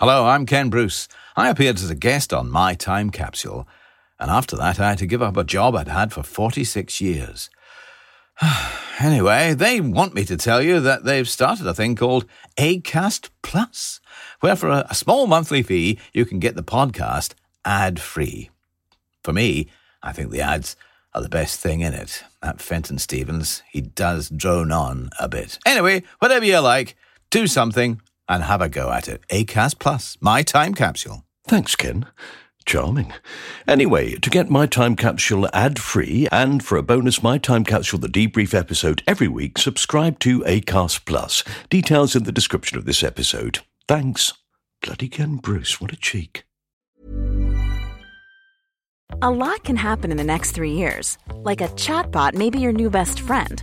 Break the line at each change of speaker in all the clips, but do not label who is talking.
Hello, I'm Ken Bruce. I appeared as a guest on My Time Capsule, and after that, I had to give up a job I'd had for 46 years. anyway, they want me to tell you that they've started a thing called ACAST Plus, where for a, small monthly fee, you can get the podcast ad free. For me, I think the ads are the best thing in it. That Fenton Stevens, he does drone on a bit. Anyway, whatever you like, do something and have a go at it. ACAST Plus, my time capsule.
Thanks, Ken. Charming. Anyway, to get My Time Capsule ad free and for a bonus My Time Capsule The Debrief episode every week, subscribe to ACAST Plus. Details in the description of this episode. Thanks. Bloody Ken Bruce, what a cheek.
A lot can happen in the next three years. Like a chatbot may be your new best friend.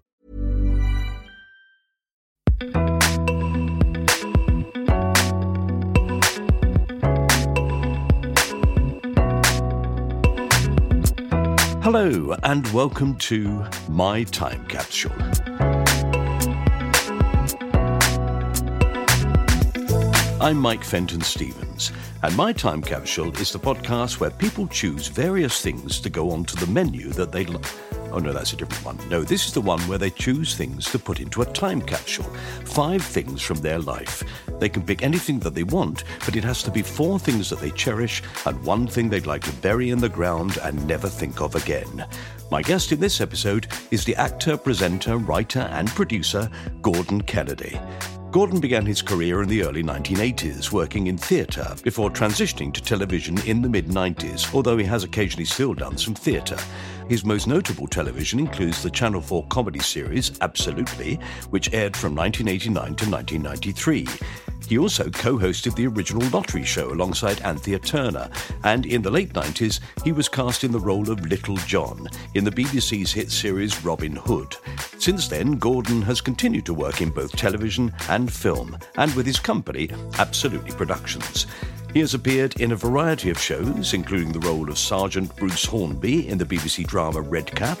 Hello, and welcome to My Time Capsule. I'm Mike Fenton Stevens, and My Time Capsule is the podcast where people choose various things to go onto the menu that they love. Oh, no, that's a different one. No, this is the one where they choose things to put into a time capsule. Five things from their life. They can pick anything that they want, but it has to be four things that they cherish and one thing they'd like to bury in the ground and never think of again. My guest in this episode is the actor, presenter, writer, and producer Gordon Kennedy. Gordon began his career in the early 1980s, working in theatre, before transitioning to television in the mid 90s, although he has occasionally still done some theatre. His most notable television includes the Channel 4 comedy series Absolutely, which aired from 1989 to 1993. He also co hosted the original Lottery Show alongside Anthea Turner, and in the late 90s, he was cast in the role of Little John in the BBC's hit series Robin Hood. Since then, Gordon has continued to work in both television and film, and with his company, Absolutely Productions. He has appeared in a variety of shows, including the role of Sergeant Bruce Hornsby in the BBC drama Red Cap.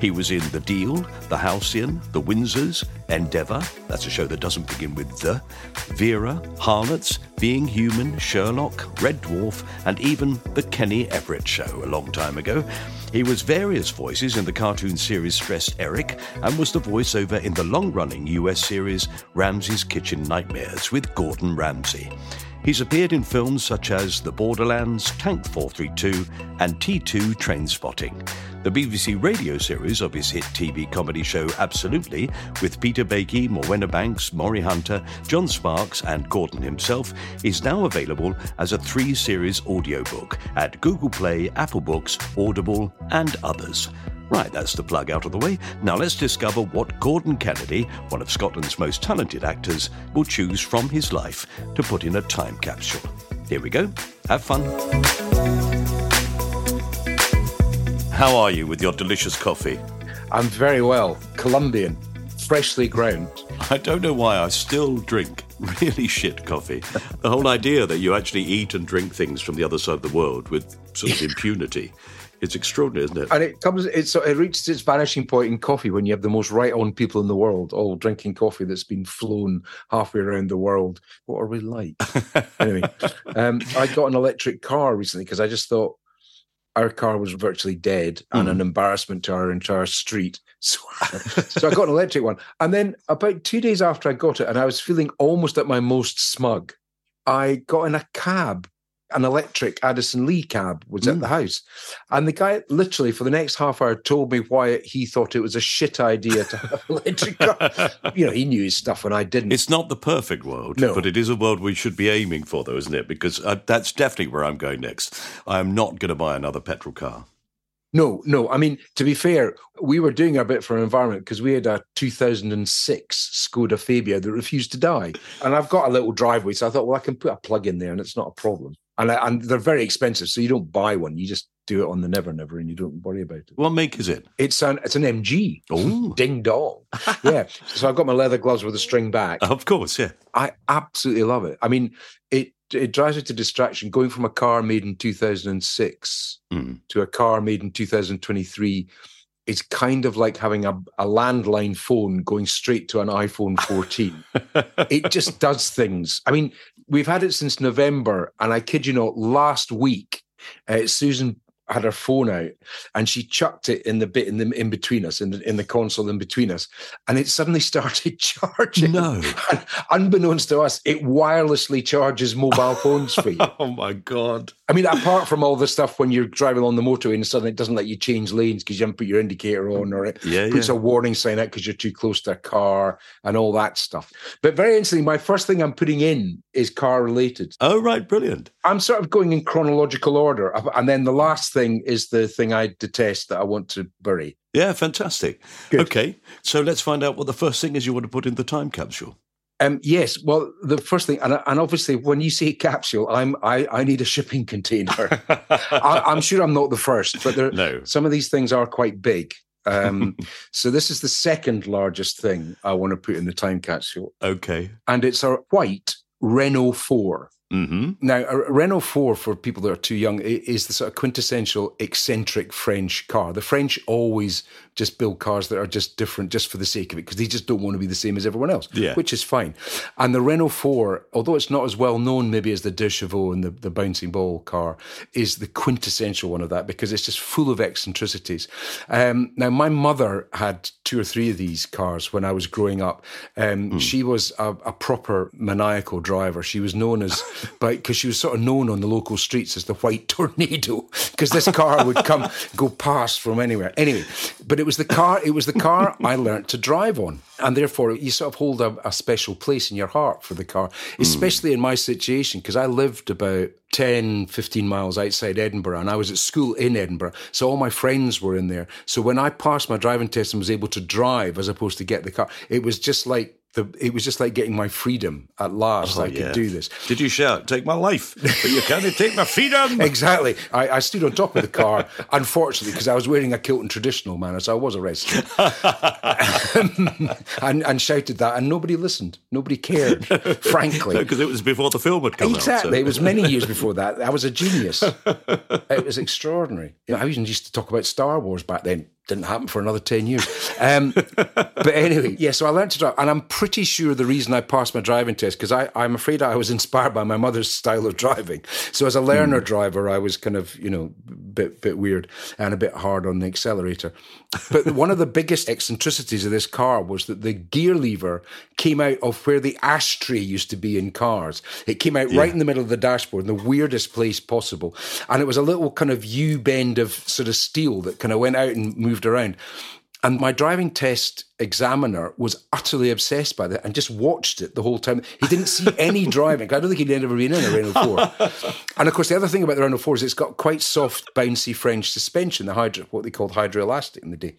He was in The Deal, The Halcyon, The Windsors, Endeavour, that's a show that doesn't begin with the, Vera, Harlots, Being Human, Sherlock, Red Dwarf, and even The Kenny Everett Show a long time ago. He was various voices in the cartoon series Stressed Eric and was the voiceover in the long running US series Ramsay's Kitchen Nightmares with Gordon Ramsay. He's appeared in films such as The Borderlands, Tank 432, and T2 Trainspotting. The BBC radio series of his hit TV comedy show Absolutely, with Peter Baikie, Morwenna Banks, Moray Hunter, John Sparkes, and Gordon himself, is now available as a three series audiobook at Google Play, Apple Books, Audible, and others. Right, that's the plug out of the way. Now let's discover what Gordon Kennedy, one of Scotland's most talented actors, will choose from his life to put in a time capsule. Here we go. Have fun. How are you with your delicious coffee?
I'm very well. Colombian, freshly ground.
I don't know why I still drink really shit coffee. The whole idea that you actually eat and drink things from the other side of the world with sort of impunity it's extraordinary, isn't it?
And it comes, it's it reaches its vanishing point in coffee when you have the most right on people in the world all drinking coffee that's been flown halfway around the world. What are we like? anyway, um, I got an electric car recently because I just thought our car was virtually dead and mm. an embarrassment to our entire street. So, so I got an electric one. And then about two days after I got it, and I was feeling almost at my most smug, I got in a cab an electric Addison Lee cab was mm. at the house. And the guy literally for the next half hour told me why he thought it was a shit idea to have electric car. you know, he knew his stuff when I didn't.
It's not the perfect world, no. but it is a world we should be aiming for, though, isn't it? Because uh, that's definitely where I'm going next. I am not going to buy another petrol car.
No, no. I mean, to be fair, we were doing our bit for environment because we had a 2006 Skoda Fabia that refused to die. And I've got a little driveway, so I thought, well, I can put a plug in there and it's not a problem and and they're very expensive. So you don't buy one; you just do it on the Never Never, and you don't worry about it.
What make is it?
It's an it's an MG.
Oh,
Ding dong. yeah. So I've got my leather gloves with a string back.
of course, yeah.
I absolutely love it. I mean, it it drives me to distraction. Going from a car made in 2006
Mm.
to a car made in 2023 is kind of like having a, a landline phone going straight to an iPhone 14. it just does things. I mean, we've had it since November, and I kid you not, last week, uh, Susan had her phone out and she chucked it in the bit in the in between us in the, in the console in between us and it suddenly started charging
No.
and unbeknownst to us it wirelessly charges mobile phones for you
oh my god.
I mean, apart from all the stuff when you're driving on the motorway and suddenly it doesn't let you change lanes because you haven't put your indicator on, or it
Yeah,
puts
yeah.
a warning sign out because you're too close to a car and all that stuff. But very interesting my first thing I'm putting in is car related.
Oh right, brilliant.
I'm sort of going in chronological order. And then the last thing is the thing I detest that I want to bury.
Yeah, fantastic.
Good.
Okay, so let's find out what the first thing is you want to put in the time capsule.
Um, yes, well, the first thing, and, and obviously, when you say capsule, I'm I, I need a shipping container. I, I'm sure I'm not the first, but there,
No.
some of these things are quite big. Um, so this is the second largest thing I want to put in the time capsule,
Okay.
and it's a white Renault Four.
Mm-hmm.
Now, a Renault 4, for people that are too young, is the sort of quintessential eccentric French car. The French always just build cars that are just different just for the sake of it because they just don't want to be the same as everyone else,
Yeah.
which is fine. And the Renault 4, although it's not as well known maybe as the Deux Chevaux and the, the bouncing ball car, is the quintessential one of that because it's just full of eccentricities. Um, now, my mother had two or three of these cars when I was growing up. Um, She was a, a proper maniacal driver. She was known as, by because she was sort of known on the local streets as the White Tornado because this car would come go past from anywhere. Anyway, but it was the car. It was the car I learnt to drive on, and therefore you sort of hold a, a special place in your heart for the car, hmm. especially in my situation because I lived about 10, 15 miles outside Edinburgh and I was at school in Edinburgh. So all my friends were in there. So when I passed my driving test and was able to drive as opposed to get the car, it was just like the, it was just like getting my freedom at last. Oh, I
Oh, yeah.
could do this.
Did you shout, "Take my life," but you can't take my freedom?
Exactly. I, I stood on top of the car, unfortunately, because I was wearing a kilt in traditional manner, so I was arrested. and, and shouted that, and nobody listened. Nobody cared, frankly.
Because it was before the film had come
Exactly.
out. so-
It was many years before that. I was a genius. it was extraordinary. You know, I even used to talk about Star Wars back then. Didn't happen for another 10 years. Um, but anyway, yeah, so I learned to drive. And I'm pretty sure the reason I passed my driving test, because I'm afraid I was inspired by my mother's style of driving. So as a learner driver, I was kind of, you know, bit, bit weird and a bit hard on the accelerator. But one of the biggest eccentricities of this car was that the gear lever came out of where the ashtray used to be in cars. It came out right in the middle of the dashboard, in the weirdest place possible. And it was a little kind of U bend of sort of steel that kind of went out and moved around. And my driving test examiner was utterly obsessed by that and just watched it the whole time. He didn't see any driving. I don't think he'd ever been in a Renault 4. and of course, the other thing about the Renault 4 is it's got quite soft, bouncy French suspension, the hydro, what they called hydroelastic in the day.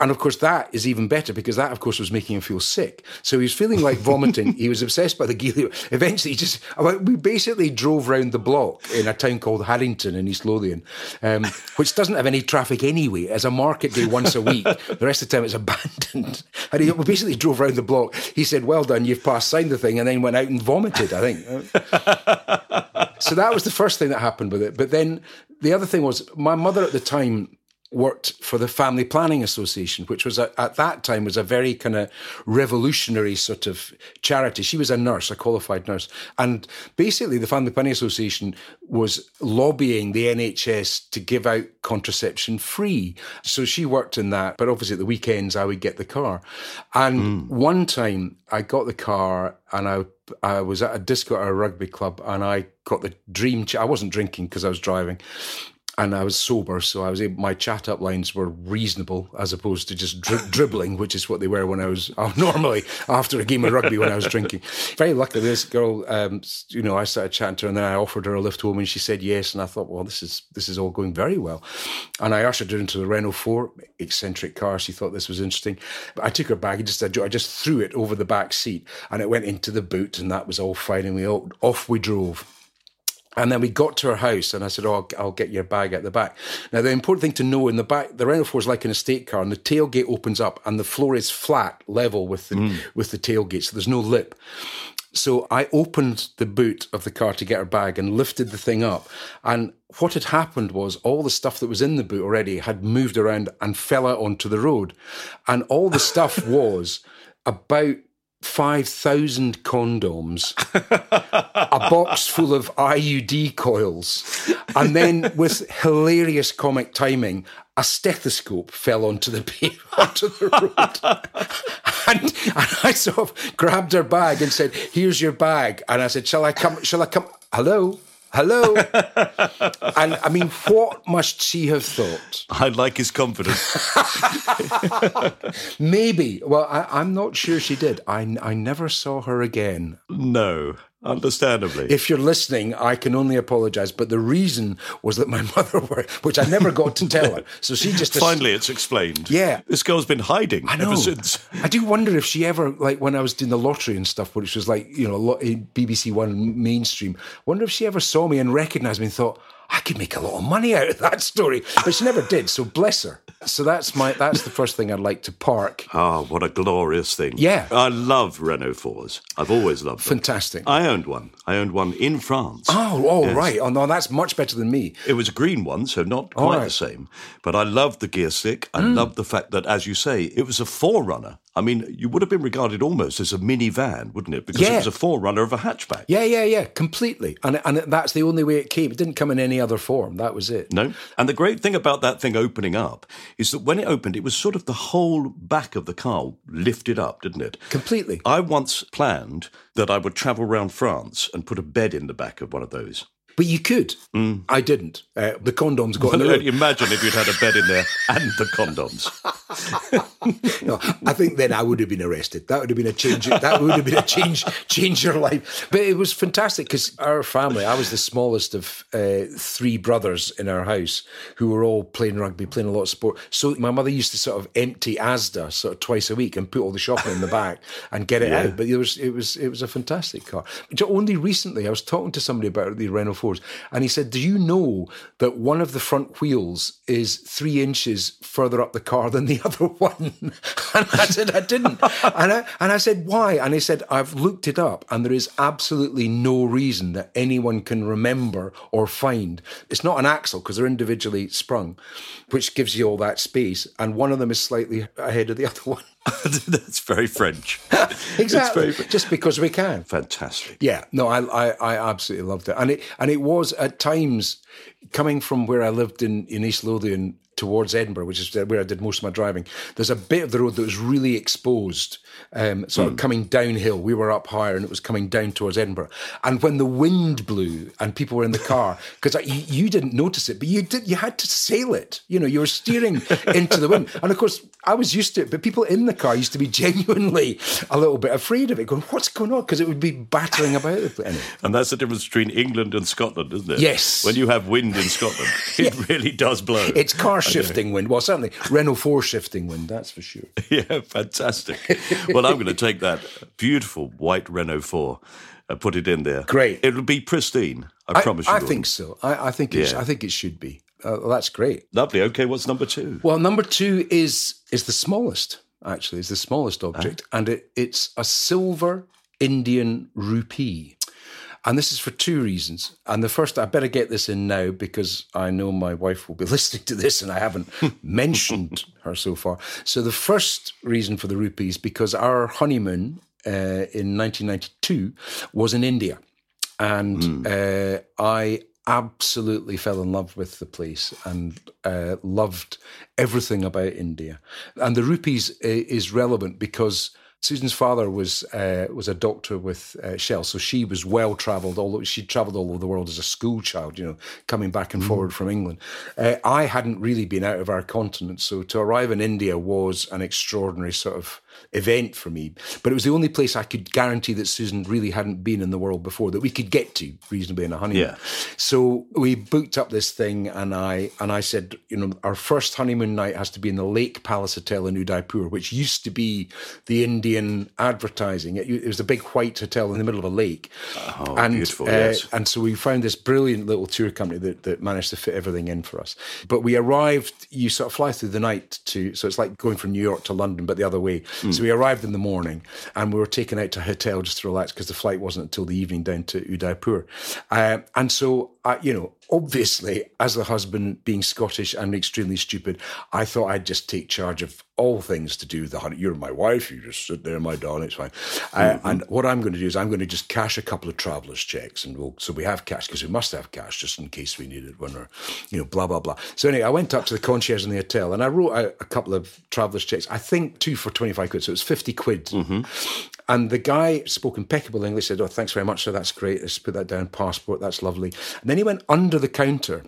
And of course, that is even better because that, of course, was making him feel sick. So he was feeling like vomiting. he was obsessed by the gear. Eventually, he just, we basically drove round the block in a town called Haddington in East Lothian, um, which doesn't have any traffic anyway. As a market day once a week, the rest of the time it's abandoned. And he basically drove around the block. He said, Well done, you've passed, signed the thing, and then went out and vomited, I think. so that was the first thing that happened with it. But then the other thing was my mother at the time worked for the Family Planning Association, which was a, at that time was a very kind of revolutionary sort of charity. She was a nurse, a qualified nurse, and basically the Family Planning Association was lobbying the NHS to give out contraception free. So she worked in that, but obviously at the weekends I would get the car. And hmm. one time I got the car and I I was at a disco at a rugby club and I got the dream. Ch- I wasn't drinking because I was driving and I was sober, so I was able, my chat up lines were reasonable as opposed to just dri- dribbling, which is what they were when I was uh, normally after a game of rugby when I was drinking. Very luckily, this girl, um, you know, I started chatting to her, and then I offered her a lift home, and she said yes, and I thought, well, this is this is all going very well, and I ushered her into the Renault Four, eccentric car. She thought this was interesting. But I took her bag and just I just threw it over the back seat, and it went into the boot, and that was all fine, and we all, off we drove. And then we got to her house, and I said, "Oh, I'll, I'll get your bag at the back." Now, the important thing to know in the back, the Renault 4 is like an estate car, and the tailgate opens up, and the floor is flat, level with the mm. with the tailgate, so there's no lip. So I opened the boot of the car to get her bag and lifted the thing up. And what had happened was all the stuff that was in the boot already had moved around and fell out onto the road. And all the stuff was about 5,000 condoms, a box full of IUD coils, and then with hilarious comic timing, a stethoscope fell onto the pavement, onto the road. and, and I sort of grabbed her bag and said, Here's your bag. And I said, Shall I come? Shall I come? Hello? Hello? and I mean, what must she have thought?
I like his confidence.
Maybe. Well, I, I'm not sure she did. I, I never saw her again.
no, understandably.
If you're listening, I can only apologise. But the reason was that my mother were, which I never got to tell her. So she just
Finally, it's explained.
Yeah.
This girl's been hiding
I know.
ever since.
I do wonder if she ever, like when I was doing the lottery and stuff, which was like, you know, a lot in BBC One mainstream, wonder if she ever saw me and recognised me and thought, I could make a lot of money out of that story. But she never did, so bless her. So that's my that's the first thing I'd like to park.
Ah, what a glorious thing.
Yeah.
I love Renault 4s. I've always loved them.
Fantastic.
I owned one. I owned one in France.
Oh, oh right. Oh no, that's much better than me.
It was a green one, so not quite
right.
the same. But I loved the gear stick. I
Mm.
loved the fact that, as you say, it was a forerunner. I mean, you would have been regarded almost as a minivan, wouldn't it? Because it was a forerunner of a hatchback.
Yeah, yeah, yeah, completely. And and that's the only way it came. It didn't come in any other form. That was it.
No. And the great thing about that thing opening up is that when it opened, it was sort of the whole back of the car lifted up, didn't it?
Completely.
I once planned that I would travel around France and put a bed in the back of one of those.
But you could. I didn't. Uh, the condoms got in the
Well,
road.
imagine if you'd had a bed in there and the condoms.
No, I think then I would have been arrested. That would have been a change. That would have been a change, change your life. But it was fantastic because our family. I was the smallest of uh, three brothers in our house who were all playing rugby, playing a lot of sport. So my mother used to sort of empty Asda sort of twice a week and put all the shopping in the back and get it out. But it was it was it was a fantastic car. Only recently I was talking to somebody about the Renault Fours, and he said, "Do you know that one of the front wheels is three inches further up the car than the other one?" And I said, "I didn't." And I and I said, "Why?" And he said, "I've looked it up, and there is absolutely no reason that anyone can remember or find. It's not an axle because they're individually sprung, which gives you all that space, and one of them is slightly ahead of the other one."
That's very French.
exactly,
very-
just because we can.
Fantastic.
Yeah, no, I, I I absolutely loved it, and it and it was at times coming from where I lived in in East Lothian towards Edinburgh, which is where I did most of my driving. There's a bit of the road that was really exposed, um, sort of coming downhill. We were up higher, and it was coming down towards Edinburgh. And when the wind blew and people were in the car, because you, you didn't notice it, but you did, you had to sail it. You know, you were steering into the wind, and of course. I was used to it, but people in the car used to be genuinely a little bit afraid of it, going, "What's going on?" Because it would be battering about the place. Anyway.
And that's the difference between England and Scotland, isn't it?
Yes.
When you have wind in Scotland, it really does blow.
It's car shifting wind. Well, certainly Renault 4 shifting wind, that's for sure.
Yeah, fantastic. well, I'm going to take that beautiful white Renault 4 and put it in there.
Great.
It'll be pristine. I, promise you.
I
will.
think so. I, I think it,
Yeah.
I think it should be. Uh, well, that's great.
Lovely. Okay, what's number two?
Well, number two is is the smallest. Actually, is the smallest object, and it, it's a silver Indian rupee. And this is for two reasons. And the first, I better get this in now because I know my wife will be listening to this and I haven't mentioned her so far. So the first reason for the rupee is because our honeymoon uh, in 1992 was in India. And uh, I absolutely fell in love with the place and uh, loved everything about India. And the rupees is relevant because Susan's father was uh, was a doctor with uh, Shell, so she was well travelled. Although she travelled all over the world as a school child, you know, coming back and forward from England. Uh, I hadn't really been out of our continent, so to arrive in India was an extraordinary sort of event for me. But it was the only place I could guarantee that Susan really hadn't been in the world before that we could get to reasonably in a honeymoon.
Yeah.
So we booked up this thing, and I and I said, you know, our first honeymoon night has to be in the Lake Palace Hotel in Udaipur, which used to be the Indian advertising. It, it was a big white hotel in the middle of a lake.
Oh,
and,
beautiful,
uh,
yes.
And so we found this brilliant little tour company that, that managed to fit everything in for us. But we arrived, you sort of fly through the night to, so it's like going from New York to London, but the other way.
Hmm.
So we arrived in the morning and we were taken out to a hotel just to relax because the flight wasn't until the evening down to Udaipur. Uh, and so, uh, you know, obviously, as the husband being Scottish and extremely stupid, I thought I'd just take charge of all things to do with the honey. You're my wife. You just sit there, my darling. It's fine. Uh, and what I'm going to do is I'm going to just cash a couple of travellers' checks, and we'll so we have cash because we must have cash just in case we need it when we're, you know, blah blah blah. So anyway, I went up to the concierge in the hotel and I wrote out a couple of travellers' checks. I think two for twenty five quid, so it's fifty quid. And the guy spoke impeccable English. Said, "Oh, thanks very much, sir. That's great. Let's put that down. Passport. That's lovely." And then he went under the counter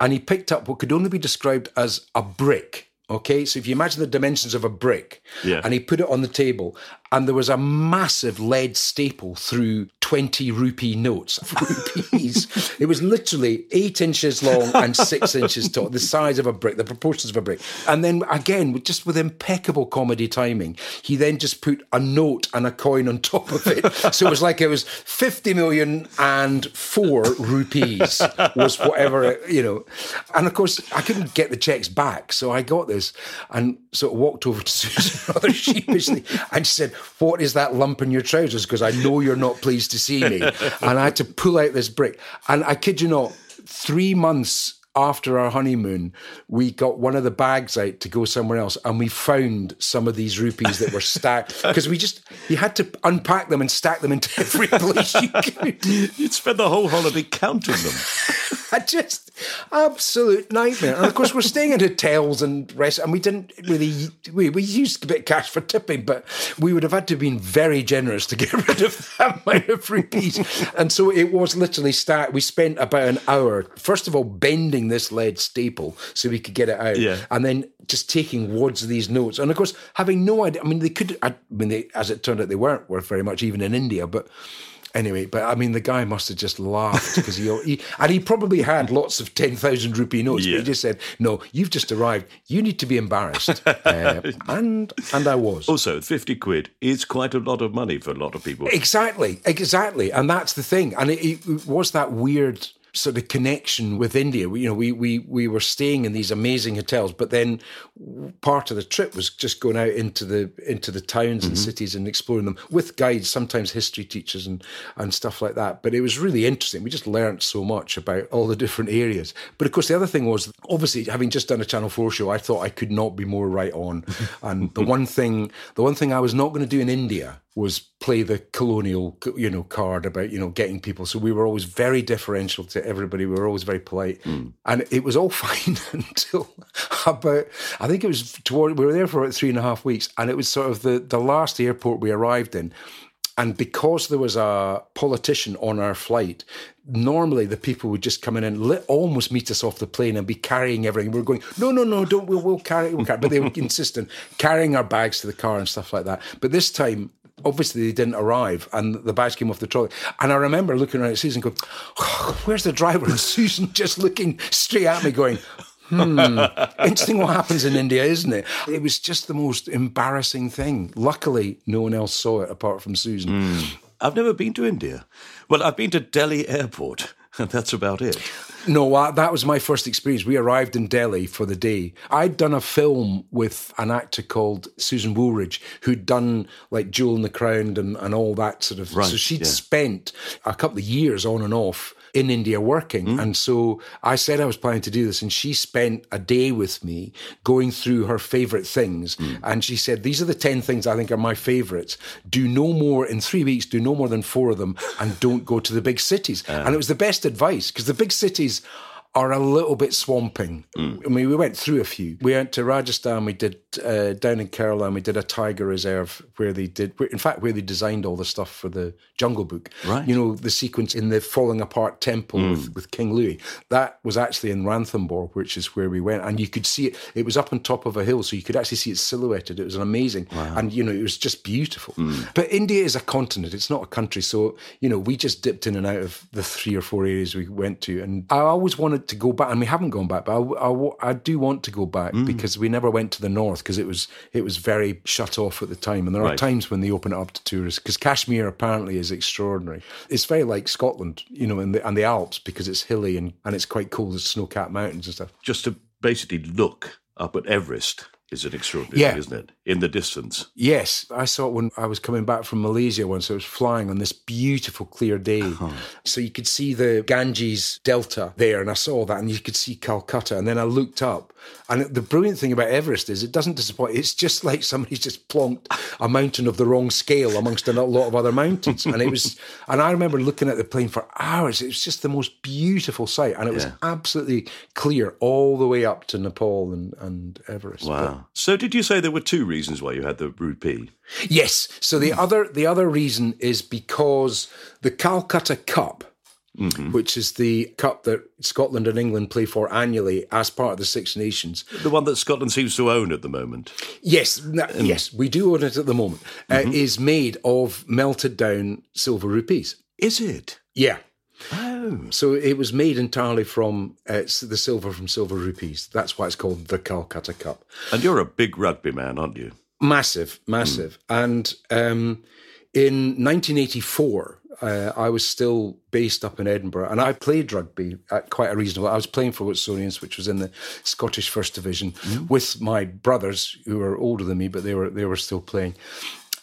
and he picked up what could only be described as a brick. Okay, so if you imagine the dimensions of a brick,
Yeah.
and he put it on the table, and there was a massive lead staple through 20 rupee notes rupees. it was literally eight inches long and six inches tall, the size of a brick, the proportions of a brick. And then again, just with impeccable comedy timing, he then just put a note and a coin on top of it. so it was like it was 50 million and four rupees was whatever, it- you know. And of course, I couldn't get the checks back. So I got this and sort of walked over to Susan rather sheepishly and she said, What is that lump in your trousers? Because I know you're not pleased to see me. And I had to pull out this brick. And I kid you not, three months after our honeymoon, we got one of the bags out to go somewhere else, and we found some of these rupees that were stacked because we just you had to unpack them and stack them into every place you could.
You'd spend the whole holiday counting them.
I just absolute nightmare. And of course, we're staying in hotels and rest, and we didn't really we, we used a bit of cash for tipping, but we would have had to have been very generous to get rid of that amount of rupees. And so it was literally start. We spent about an hour, first of all, bending this lead staple so we could get it out,
Yeah.
and then just taking wads of these notes. And of course, having no idea. I mean, they could. I mean, they, as it turned out, they weren't worth very much, even in India, but. Anyway, but I mean, the guy must have just laughed because he, he and he probably had lots of ten thousand rupee notes. But he just said, "No, you've just arrived. You need to be embarrassed," uh, and and I was.
Also, 50 quid is quite a lot of money for a lot of people.
Exactly, exactly, and that's the thing. And it, it was that weird sort of connection with India. We, you know, we we we were staying in these amazing hotels, but then part of the trip was just going out into the into the towns and mm-hmm. cities and exploring them with guides, sometimes history teachers and and stuff like that. But it was really interesting. We just learnt so much about all the different areas. But of course, the other thing was obviously having just done a Channel Four show, I thought I could not be more right on. and the one thing, the one thing I was not going to do in India was play the colonial, you know, card about you know getting people. So we were always very deferential to everybody. We were always very polite, hmm. and it was all fine until about I think it was toward we were there for about three and a half weeks, and it was sort of the the last airport we arrived in. And because there was a politician on our flight, normally the people would just come in and almost meet us off the plane and be carrying everything. We are going, no, no, no, don't, we'll, we'll carry it. We'll carry. But they were insist on carrying our bags to the car and stuff like that. But this time, obviously they didn't arrive and the bags came off the trolley. And I remember looking around at Susan going, "Oh, where's the driver? And Susan just looking straight at me going, hmm, interesting what happens in India, isn't it? It was just the most embarrassing thing. Luckily, no one else saw it apart from Susan.
I've never been to India. Well, I've been to Delhi Airport, and that's about it.
No, uh, that was my first experience. We arrived in Delhi for the day. I'd done a film with an actor called Susan Wooldridge, who'd done like Jewel in the Crown and, and all that sort of.
Right,
so she'd
yeah.
spent a couple of years on and off in India working.
Hmm.
And so I said I was planning to do this, and she spent a day with me going through her favorite things.
Hmm.
And she said, These are the 10 things I think are my favorites. Do no more in three weeks, do no more than four of them, and don't go to the big cities.
Uh.
and it was the best advice because the big cities are a little bit swamping.
Hmm.
I mean, we went through a few. We went to Rajasthan. We did uh, down in Kerala. and We did a tiger reserve where they did, in fact, where they designed all the stuff for the Jungle Book.
Right.
You know, the sequence in the falling apart temple with, with King Louis. That was actually in Ranthambore, which is where we went, and you could see it. It was up on top of a hill, so you could actually see it silhouetted. It was amazing, and you know, it was just beautiful. But India is a continent; it's not a country. So you know, we just dipped in and out of the three or four areas we went to, and I always wanted to go back, and we haven't gone back, but I, I, I do want to go back
Mm.
because we never went to the north because it was it was very shut off at the time, and there are
Right.
times when they open it up to tourists because Kashmir apparently is extraordinary. It's very like Scotland, you know, and the and the Alps because it's hilly and and it's quite cool. There's snow-capped mountains and stuff.
Just to basically look up at Everest is an extraordinary
Yeah.
thing, isn't it? In the distance.
Yes, I saw it when I was coming back from Malaysia once. I was flying on this beautiful clear day. Uh-huh. So you could see the Ganges Delta there, and I saw that, and you could see Calcutta. And then I looked up. And the brilliant thing about Everest is it doesn't disappoint. It's just like somebody's just plonked a mountain of the wrong scale amongst a lot of other mountains. And it was, and I remember looking at the plane for hours. It was just the most beautiful sight. And it was absolutely clear all the way up to Nepal and, and Everest. But-
So did you say there were two reasons why you had the rupee?
Yes. So the hmm. other the other reason is because the Calcutta Cup, mm-hmm. which is the cup that Scotland and England play for annually as part of the Six Nations.
The one that Scotland seems to own at the moment.
Yes, n- mm. yes, we do own it at the moment. Uh, mm-hmm. is made of melted down silver rupees.
Is it?
Yeah.
Oh.
So it was made entirely from uh, the silver from silver rupees. That's why it's called the Calcutta Cup.
And you're a big rugby man, aren't you?
Massive, massive. And um, in 1984, uh, I was still based up in Edinburgh, and I played rugby at quite a reasonable. I was playing for Watsonians, which was in the Scottish First Division, with my brothers who were older than me, but they were they were still playing.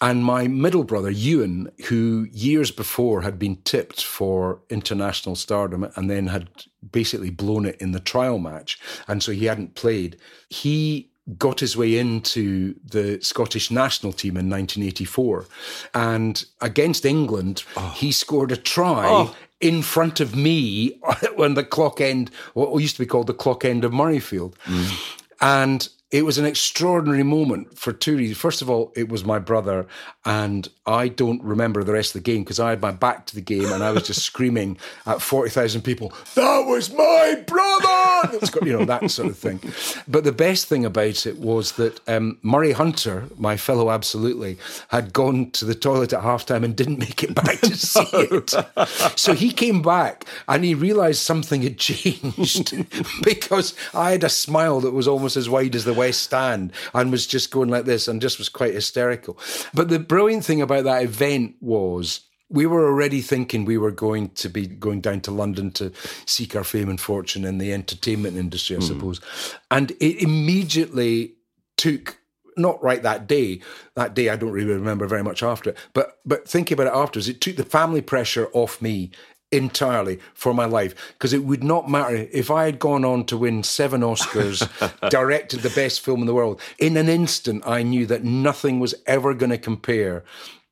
And my middle brother, Euan, who years before had been tipped for international stardom and then had basically blown it in the trial match. And so he hadn't played. He got his way into the Scottish national team in 1984. And against England, oh. he scored a try. Oh. In front of me, when the clock end, what used to be called the clock end of Murrayfield, mm. and it was an extraordinary moment for two reasons. First of all, it was my brother, and I don't remember the rest of the game because I had my back to the game and I was just screaming at 40,000 people, That was my brother! That's got, you know, that sort of thing. But the best thing about it was that um, Moray Hunter, my fellow absolutely, had gone to the toilet at halftime and didn't make it back to see it. So he came back and he realised something had changed because I had a smile that was almost as wide as the West Stand and was just going like this and just was quite hysterical. But the brilliant thing about that event was we were already thinking we were going to be going down to London to seek our fame and fortune in the entertainment industry, I hmm. suppose. And it immediately took not right that day. That day I don't really remember very much after it. But but thinking about it afterwards, it took the family pressure off me entirely for my life because it would not matter if I had gone on to win seven Oscars, directed the best film in the world. In an instant, I knew that nothing was ever going to compare.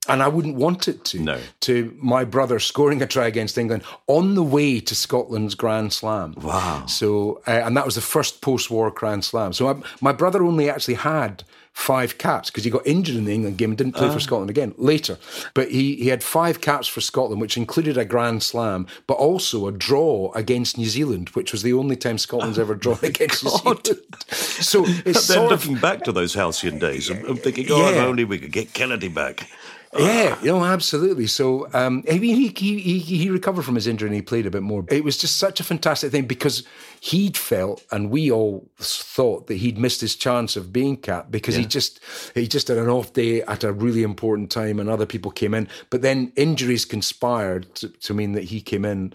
And I wouldn't want it to.
No.
To my brother scoring a try against England on the way to Scotland's Grand Slam.
Wow.
So, uh, and that was the first post-war Grand Slam. So, I, my brother only actually had five caps because he got injured in the England game and didn't play for ah. Scotland again later. But he he had five caps for Scotland, which included a Grand Slam, but also a draw against New Zealand, which was the only time Scotland's oh ever drawn against New Zealand. So it's
Then
sort of
looking back to those halcyon days, I'm, thinking, oh, if
Yeah.
only we could get Kennedy back.
Yeah, you know, absolutely. So, um, I mean, he, he he he recovered from his injury and he played a bit more. It was just such a fantastic thing because he'd felt, and we all thought that he'd missed his chance of being cap because he just he just had an off day at a really important time, and other people came in. But then injuries conspired to, to mean that he came in.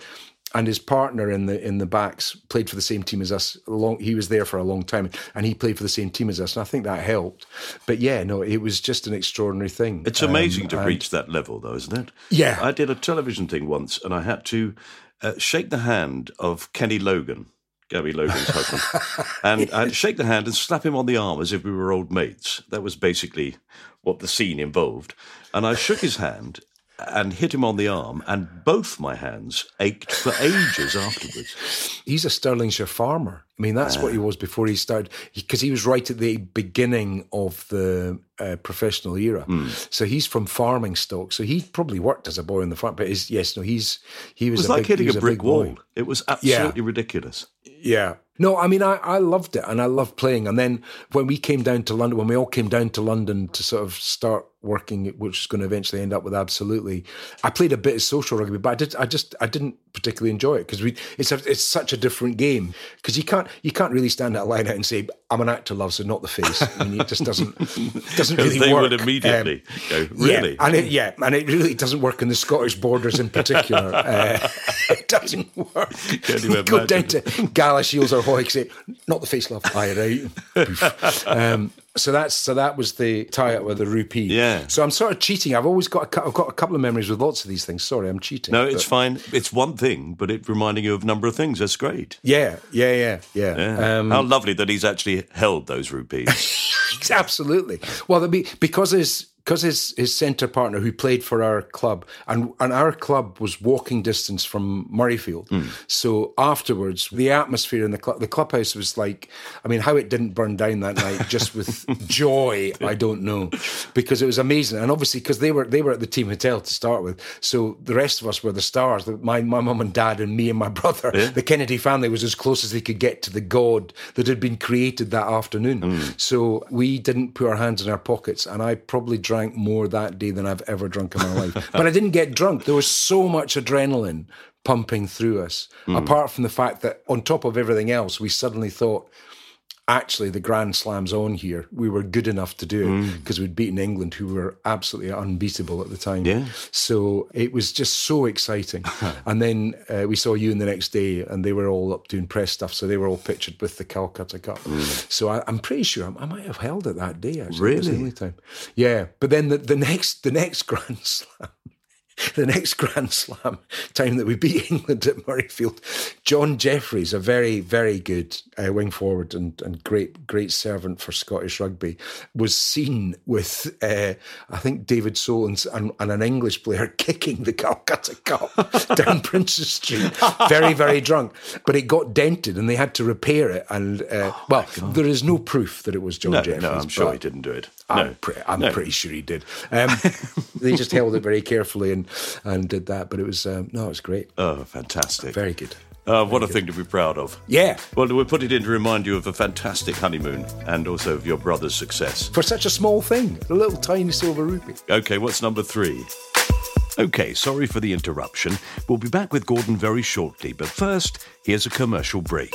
And his partner in the in the backs played for the same team as us. Long, he was there for a long time, and he played for the same team as us. And I think that helped. But yeah, no, it was just an extraordinary thing.
It's amazing
Um,
to
and-
reach that level, though, isn't it?
Yeah.
I did a television thing once, and I had to uh, shake the hand of Kenny Logan, Gabby Logan's husband, and I had to shake the hand and slap him on the arm as if we were old mates. That was basically what the scene involved. And I shook his hand and hit him on the arm, and both my hands ached for ages afterwards.
he's a Stirlingshire farmer. I mean, that's what he was before he started, because he, was right at the beginning of the uh, professional era.
Hmm.
So he's from farming stock. So he probably worked as a boy on the farm. But yes, no, he's he
It
was,
was
a
like
big,
hitting
he was
a brick
boy.
wall. It was absolutely ridiculous.
Yeah, No, I mean, I, I loved it and I loved playing. And then when we came down to London, when we all came down to London to sort of start working, which is going to eventually end up with absolutely. I played a bit of social rugby, but I did. I just I didn't particularly enjoy it because we. It's a, it's such a different game because you can't you can't really stand that line out and say I'm an actor, love, so not the face. I mean, it just doesn't doesn't really
they
work.
would immediately um, go really,
yeah, and it, yeah, and it really doesn't work in the Scottish borders in particular. uh, it doesn't work.
You
go down to Galashiels or Say not the face, love. Aye, right. um, so that's so that was the tie up with the rupee.
Yeah.
So I'm sort of cheating. I've always got a, I've got a couple of memories with lots of these things. Sorry, I'm cheating.
No, it's fine. It's one thing, but it reminding you of a number of things. That's great.
Yeah, yeah, yeah, yeah.
yeah. Um, How lovely that he's actually held those rupees.
Absolutely. Well, because his because his his centre partner who played for our club and and our club was walking distance from Murrayfield. Mm. So afterwards, the atmosphere in the club, the clubhouse was like, I mean, how it didn't burn down that night just with joy, I don't know, because it was amazing. And obviously, because they were they were at the team hotel to start with, so the rest of us were the stars. My my mum and dad and me and my brother. Yeah. The Kennedy family was as close as they could get to the god that had been created that afternoon. Mm. So we didn't put our hands in our pockets, and I probably drank drank more that day than I've ever drunk in my life. but I didn't get drunk. There was so much adrenaline pumping through us, mm. apart from the fact that on top of everything else, we suddenly thought, actually the Grand Slam's on here. We were good enough to do it because mm. we'd beaten England, who were absolutely unbeatable at the time.
Yeah.
So it was just so exciting. and then uh, we saw you in the next day, and they were all up doing press stuff. So they were all pictured with the Calcutta Cup. Mm. So I, am pretty sure I, I, might have held it that day. Actually,
really?
the only time. Yeah. But then the, the next the next Grand Slam the next Grand Slam time that we beat England at Murrayfield, John Jeffries, a very, very good uh, wing forward and, and great, great servant for Scottish rugby, was seen with, uh, I think, David Solens and, and, an English player kicking the Calcutta Cup down Princes Street, very, very drunk. But it got dented and they had to repair it. And, uh, oh well, there is no proof that it was John
no,
Jeffries.
No, I'm sure he didn't do it.
I'm,
no.
pre- I'm
no.
pretty sure he did. Um, they just held it very carefully and and did that. But it was um, no, it was great.
Oh, fantastic!
Very good.
Uh, what a thing to be proud of.
Yeah.
Well, we'll put it in to remind you of a fantastic honeymoon and also of your brother's success.
For such a small thing, a little tiny silver rupee.
Okay, what's number three? Okay, sorry for the interruption. We'll be back with Gordon very shortly, but first, here's a commercial break.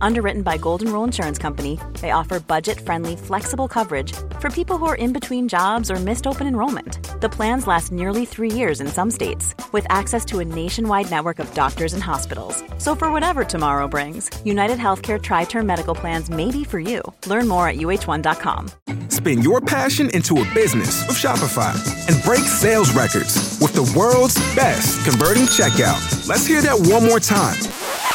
Underwritten by Golden Rule Insurance Company, they offer budget friendly, flexible coverage for people who are in between jobs or missed open enrollment. The plans last nearly three years in some states, with access to a nationwide network of doctors and hospitals. So, for whatever tomorrow brings, United Healthcare Tri Term Medical Plans may be for you. Learn more at uh1.com.
Spin your passion into a business with Shopify and break sales records with the world's best converting checkout. Let's hear that one more time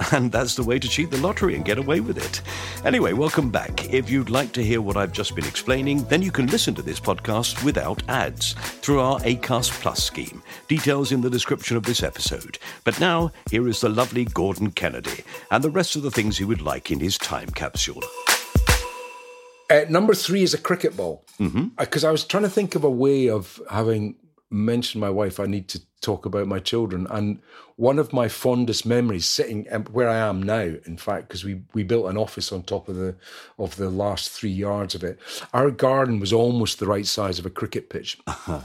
And that's the way to cheat the lottery and get away with it. Anyway, welcome back. If you'd like to hear what I've just been explaining, then you can listen to this podcast without ads through our ACAST Plus scheme. Details in the description of this episode. But now, here is the lovely Gordon Kennedy and the rest of the things he would like in his time capsule.
Uh, number three is a cricket ball. Because
mm-hmm.
Uh, I was trying to think of a way of having mentioned my wife, I need to talk about my children. And one of my fondest memories, sitting where I am now, in fact, because we we built an office on top of the of the last three yards of it. Our garden was almost the right size of a cricket pitch.
Uh-huh.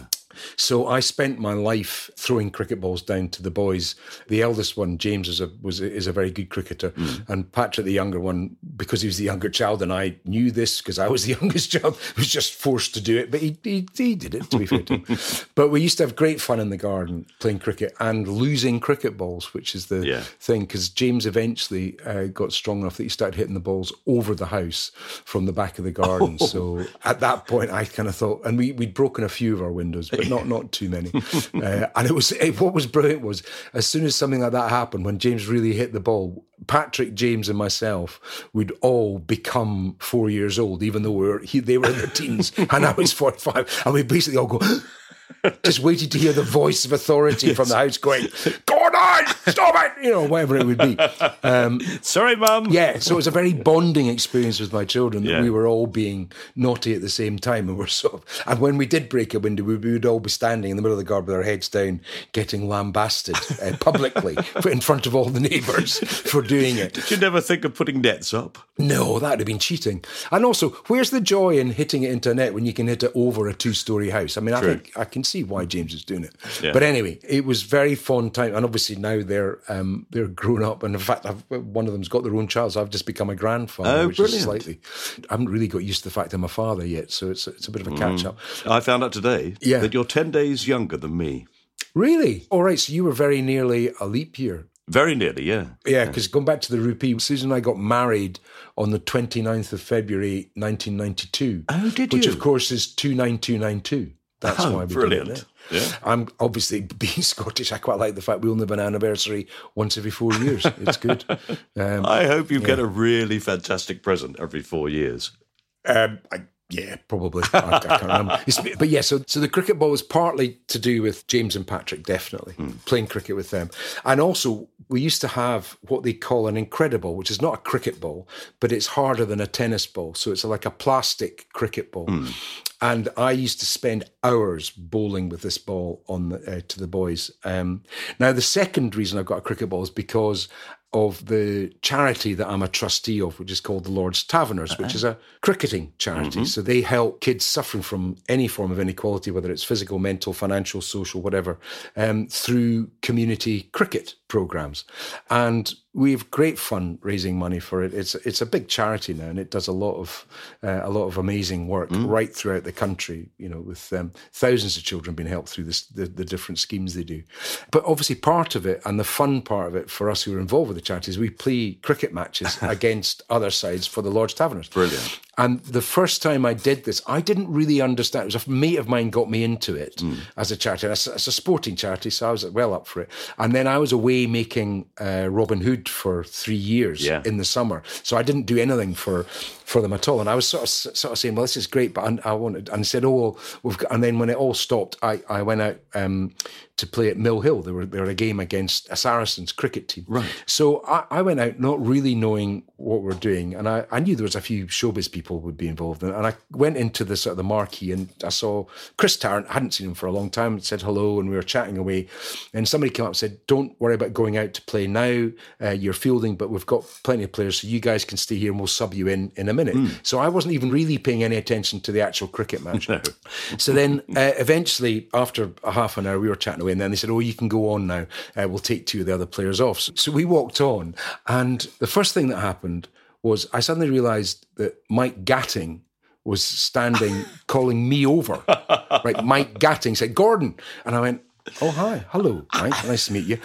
So I spent my life throwing cricket balls down to the boys. The eldest one, James, is a was is a very good cricketer, mm. and Patrick, the younger one, because he was the younger child, and I knew this because I was the youngest child, was just forced to do it. But he he, he did it to be fair to him. But we used to have great fun in the garden playing cricket and losing cricket balls, which is the
Yeah.
thing. Because James eventually uh, got strong enough that he started hitting the balls over the house from the back of the garden. So at that point, I kind of thought, and we we'd broken a few of our windows, but not not too many. uh, and it was it, what was brilliant was as soon as something like that happened, when James really hit the ball, Patrick, James, and myself would all become four years old, even though we were he, they were in their teens and I was forty five, and we basically all go. Just waited to hear the voice of authority from the house going, Gordon, stop it! You know, whatever it would be. Um,
Sorry, Mum.
yeah, so it was a very bonding experience with my children that
Yeah.
we were all being naughty at the same time, and we're sort of. And when we did break a window, we would all be standing in the middle of the garden with our heads down, getting lambasted uh, publicly in front of all the neighbours for doing it.
Did you never think of putting nets up?
No, that'd have been cheating. And also, where's the joy in hitting it into a net when you can hit it over a two-story house? I mean, I think I can see why James is doing it.
Yeah.
But anyway, it was very fun time, and obviously now they're um, they're grown up, and in fact, I've, one of them's got their own child, so I've just become a grandfather,
Oh,
which
brilliant.
is slightly. I haven't really got used to the fact I'm a father yet, so it's it's a bit of a catch up.
I found out today
Yeah.
that you're 10 days younger than me.
Really? All right, so you were very nearly a leap year.
Very nearly, yeah.
Yeah, because going back to the rupee, Susan and I got married on the 29th of February 1992.
Oh, did
Which,
you?
of course, is 29292. That's
Oh,
why we
brilliant.
Did it.
Yeah.
I'm obviously being Scottish. I quite like the fact we only have an anniversary once every four years. It's good. Um,
I hope you get a really fantastic present every four years.
Um, I, yeah, probably. I, I can't remember. It's- but yeah, so so the cricket ball was partly to do with James and Patrick, definitely playing cricket with them, and also we used to have what they call an Incrediball, which is not a cricket ball, but it's harder than a tennis ball, so it's like a plastic cricket ball. And I used to spend hours bowling with this ball on the, uh, to the boys. Um, now, the second reason I've got a cricket ball is because of the charity that I'm a trustee of, which is called the Lord's Taverners, which is a cricketing charity. So they help kids suffering from any form of inequality, whether it's physical, mental, financial, social, whatever, um, through community cricket programs. And we have great fun raising money for it. It's it's a big charity now, and it does a lot of uh, a lot of amazing work right throughout the country. You know, with um, thousands of children being helped through this the, the different schemes they do. But obviously, part of it and the fun part of it for us who are involved with the charity is we play cricket matches against other sides for the Lord's Taverners.
Brilliant.
And the first time I did this, I didn't really understand. It was a mate of mine got me into it as a charity. It's a sporting charity, so I was well up for it. And then I was away making uh, Robin Hood for three years
Yeah.
in the summer, so I didn't do anything for for them at all. And I was sort of sort of saying, "Well, this is great," but I, I wanted and said, "Oh, well, we've got." And then when it all stopped, I I went out um, to play at Mill Hill. They were they were a game against a Saracens cricket team.
Right.
So I, I went out not really knowing what we're doing, and I, I knew there was a few showbiz people would be involved, in and I went into the sort of the marquee, and I saw Chris Tarrant. I hadn't seen him for a long time. Said hello, and we were chatting away, and somebody came up and said, "Don't worry about going out to play now. Uh, you're fielding, but we've got plenty of players, so you guys can stay here, and we'll sub you in in a minute." So I wasn't even really paying any attention to the actual cricket match. So then, uh, eventually, after a half an hour, we were chatting away, and then they said, "Oh, you can go on now. Uh, we'll take two of the other players off." So, so we walked on, and the first thing that happened was I suddenly realised that Mike Gatting was standing, calling me over. Right, Mike Gatting said, "Gordon," and I went. Oh hi, hello, Mike. Nice to meet you.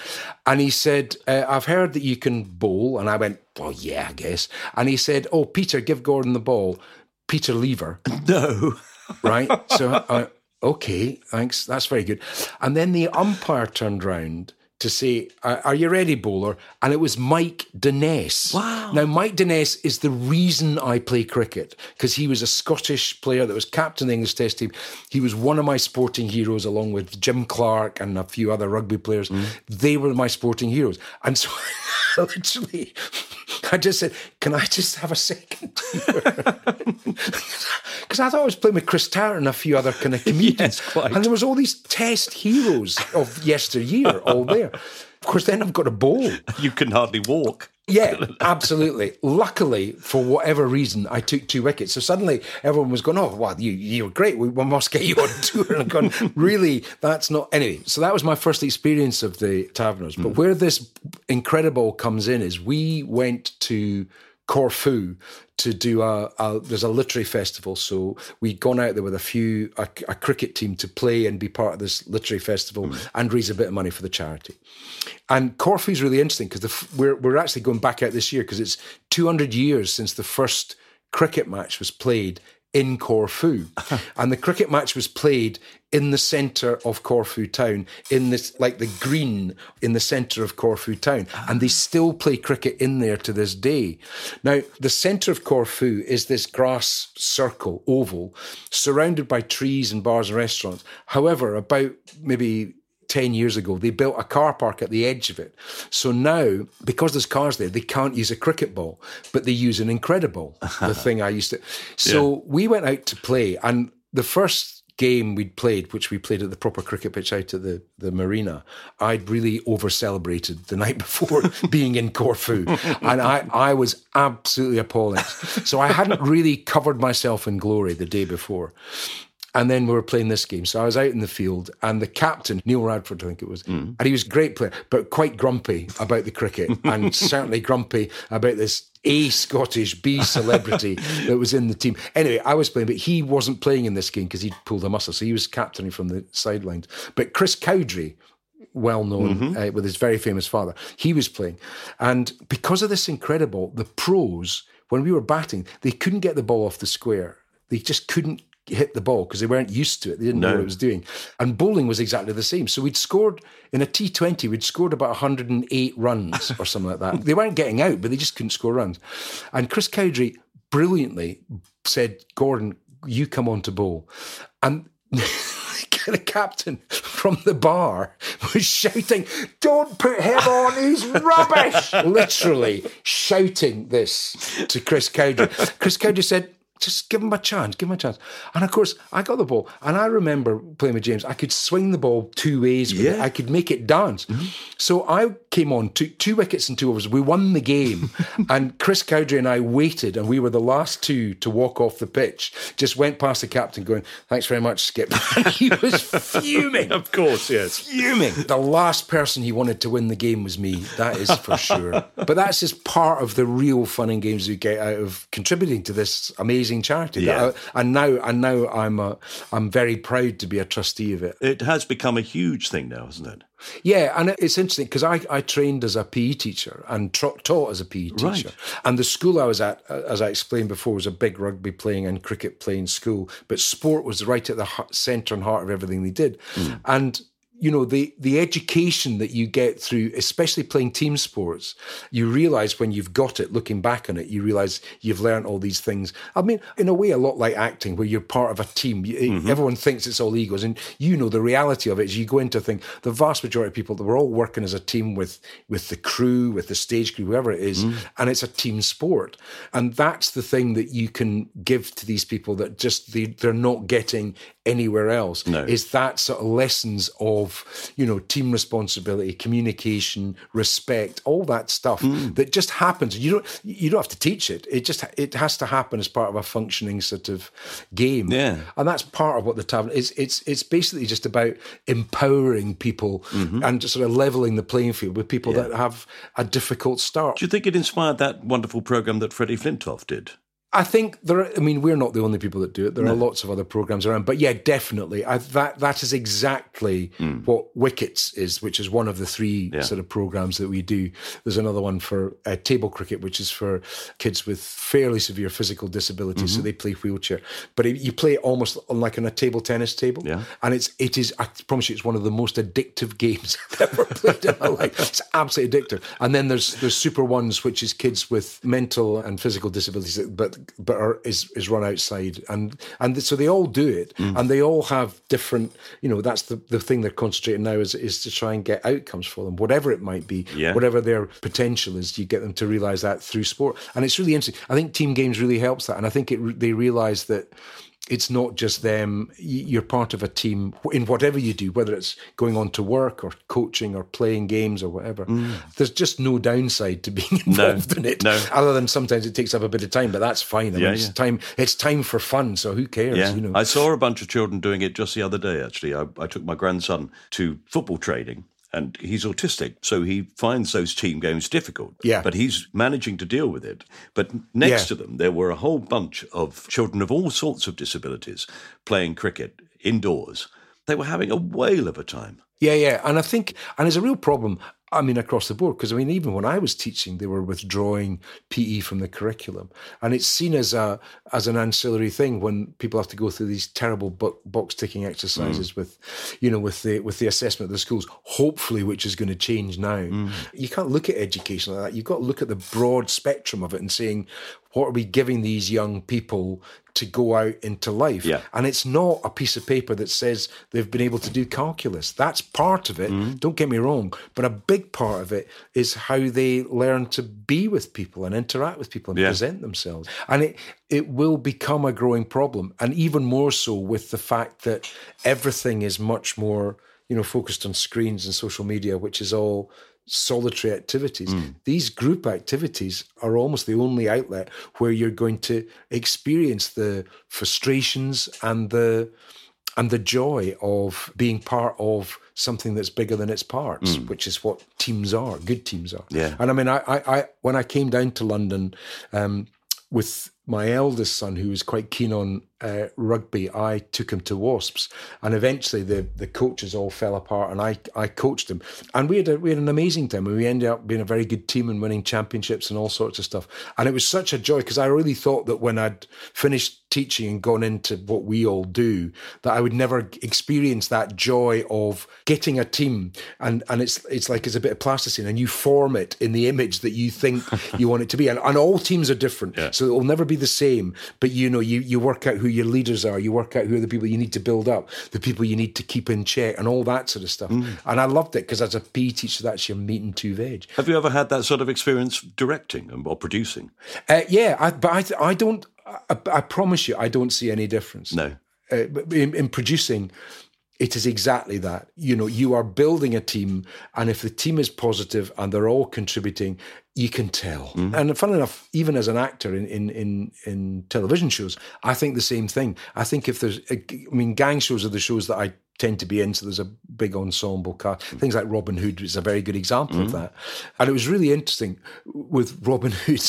And he said, uh, "I've heard that you can bowl." And I went, "Well, yeah, I guess." And he said, "Oh, Peter, give Gordon the ball." Peter Lever,
No.
right? So, I, okay, thanks. That's very good. And then the umpire turned round to say, "Are you ready, bowler?" And it was Mike Denness.
Wow.
Now, Mike Denness is the reason I play cricket because he was a Scottish player that was captain of the English Test team. He was one of my sporting heroes, along with Jim Clark and a few other rugby players. Mm. They were my sporting heroes, and so literally, I just said, "Can I just have a second? Because I thought I was playing with Chris Tarrant and a few other kind of comedians,
quite.
and there was all these Test heroes of yesteryear all there. Of course, then I've got a bowl.
You can hardly walk.
Yeah, absolutely. Luckily, for whatever reason, I took two wickets. So suddenly everyone was going, "Oh, wow, you you were great. We, we must get you on tour." And I'm going, "Really? That's not." Anyway, so that was my first experience of the Taverners. But hmm. where this Incrediball comes in is we went to Corfu to do a, a, there's a literary festival so we'd gone out there with a few a, a cricket team to play and be part of this literary festival mm. and raise a bit of money for the charity and Corfu is really interesting because we're, we're actually going back out this year because it's 200 years since the first cricket match was played in Corfu. and the cricket match was played in the centre of Corfu town, in this like the green in the centre of Corfu town. And they still play cricket in there to this day. Now, the centre of Corfu is this grass circle, oval, surrounded by trees and bars and restaurants. However, about maybe 10 years ago, they built a car park at the edge of it. So now, because there's cars there, they can't use a cricket ball, but they use an Incrediball, the thing I used to. So yeah. we went out to play, and the first game we'd played, which we played at the proper cricket pitch out at the, the marina, I'd really over celebrated the night before being in Corfu. And I, I was absolutely appalling. So I hadn't really covered myself in glory the day before. And then we were playing this game. So I was out in the field, and the captain, Neil Radford, I think it was, mm. and he was a great player, but quite grumpy about the cricket, and certainly grumpy about this A Scottish, B celebrity that was in the team. Anyway, I was playing, but he wasn't playing in this game because he'd pulled a muscle. So he was captaining from the sidelines. But Chris Cowdrey, well known mm-hmm. uh, with his very famous father, he was playing. And because of this Incrediball, the pros, when we were batting, they couldn't get the ball off the square. They just couldn't hit the ball because they weren't used to it. They didn't no. know what it was doing. And bowling was exactly the same. So we'd scored in a T20, we'd scored about 108 runs or something like that. They weren't getting out, but they just couldn't score runs. And Chris Cowdrey brilliantly said, Gordon, you come on to bowl. And the captain from the bar was shouting, Don't put him on, he's rubbish! Literally shouting this to Chris Cowdrey. Chris Cowdrey said, just give him a chance, give him a chance. And of course, I got the ball, and I remember playing with James. I could swing the ball two ways. yeah. I could make it dance. Mm-hmm. So I came on took two wickets and two overs. We won the game, and Chris Cowdrey and I waited, and we were the last two to walk off the pitch. Just went past the captain, going, "Thanks very much, Skip." he was fuming.
of course, yes,
fuming. The last person he wanted to win the game was me. That is for sure. but that's just part of the real fun and games you get out of contributing to this amazing amazing charity. Yeah. I, and now, and now I'm a, I'm very proud to be a trustee of it.
It has become a huge thing now, hasn't it?
Yeah, and it's interesting because I, I trained as a PE teacher and tra- taught as a PE teacher. Right. And the school I was at, uh, as I explained before, was a big rugby playing and cricket playing school, but sport was right at the centre and heart of everything they did. Mm. And you know the the education that you get through especially playing team sports you realize when you've got it looking back on it you realize you've learned all these things i mean in a way a lot like acting where you're part of a team mm-hmm. everyone thinks it's all egos and you know the reality of it is you go into think the vast majority of people that we're all working as a team with with the crew with the stage crew whoever it is mm. and it's a team sport and that's the thing that you can give to these people that just they, they're not getting anywhere else no. is that sort of lessons of you know team responsibility communication respect all that stuff mm. that just happens you don't you don't have to teach it it just it has to happen as part of a functioning sort of game
yeah
and that's part of what the Taverners it's it's basically just about empowering people mm-hmm. and just sort of leveling the playing field with people yeah. that have a difficult start
do you think it inspired that wonderful program that freddie flintoff did
I think there. Are, I mean, we're not the only people that do it. There no. are lots of other programs around, but yeah, definitely. I, that that is exactly mm. what Wicketz is, which is one of the three yeah. sort of programs that we do. There's another one for uh, table cricket, which is for kids with fairly severe physical disabilities, mm-hmm. so they play wheelchair. But it, you play it almost like on a table tennis table,
yeah.
and it's it is. I promise you, it's one of the most addictive games I've ever played in my life. It's absolutely addictive. And then there's there's Super Ones, which is kids with mental and physical disabilities, but but are, is is run outside, and and so they all do it, mm. and they all have different. You know, that's the the thing they're concentrating now is is to try and get outcomes for them, whatever it might be,
yeah.
whatever their potential is. You get them to realize that through sport, and it's really interesting. I think team games really helps that, and I think it they realize that it's not just them. You're part of a team in whatever you do, whether it's going on to work or coaching or playing games or whatever. Mm. There's just no downside to being involved
no,
in it,
no.
other than sometimes it takes up a bit of time. But that's fine. I yeah, mean, it's yeah. time. It's time for fun. So who cares?
Yeah.
You know?
I saw a bunch of children doing it just the other day. Actually, I, I took my grandson to football training and he's autistic, so he finds those team games difficult.
Yeah.
But he's managing to deal with it. But next yeah. to them, there were a whole bunch of children of all sorts of disabilities playing cricket indoors. They were having a whale of a time.
Yeah, yeah. And I think, and there's a real problem. I mean, across the board, because I mean, even when I was teaching, they were withdrawing PE from the curriculum, and it's seen as a as an ancillary thing when people have to go through these terrible box ticking exercises mm. with, you know, with the with the assessment of the schools. Hopefully, which is going to change now. Mm. You can't look at education like that. You've got to look at the broad spectrum of it and saying, what are we giving these young people to go out into life?
Yeah.
And it's not a piece of paper that says they've been able to do calculus. That's part of it. Mm. Don't get me wrong. But a big part of it is how they learn to be with people and interact with people and yeah. present themselves. And it, it will become a growing problem. And even more so with the fact that everything is much more, you know, focused on screens and social media, which is all solitary activities. Mm. These group activities are almost the only outlet where you're going to experience the frustrations and the and the joy of being part of something that's bigger than its parts, mm. which is what teams are. Good teams are.
Yeah.
And I mean, I, I, I when I came down to London um, with my eldest son, who was quite keen on uh, rugby, I took him to Wasps, and eventually the the coaches all fell apart, and I I coached him, and we had a, we had an amazing time, and we ended up being a very good team and winning championships and all sorts of stuff, and it was such a joy because I really thought that when I'd finished teaching and gone into what we all do, that I would never experience that joy of getting a team, and and it's it's like it's a bit of plasticine, and you form it in the image that you think you want it to be, and, and all teams are different,
yeah.
so it will never be the same, but you know you you work out who your leaders are. You work out who are the people you need to build up, the people you need to keep in check, and all that sort of stuff. Mm. And I loved it because as a PE teacher, that's your meat and two veg.
Have you ever had that sort of experience directing or producing?
Uh, yeah, I, but I, I don't. I, I, promise you, I don't see any difference.
No.
Uh, in, in producing, it is exactly that. You know, you are building a team, and if the team is positive and they're all contributing, you can tell. Mm-hmm. And fun enough, even as an actor in, in in in television shows, I think the same thing. I think if there's, I mean, gang shows are the shows that I tend to be in. So there's a big ensemble cast. Mm-hmm. Things like Robin Hood is a very good example mm-hmm. of that. And it was really interesting with Robin Hood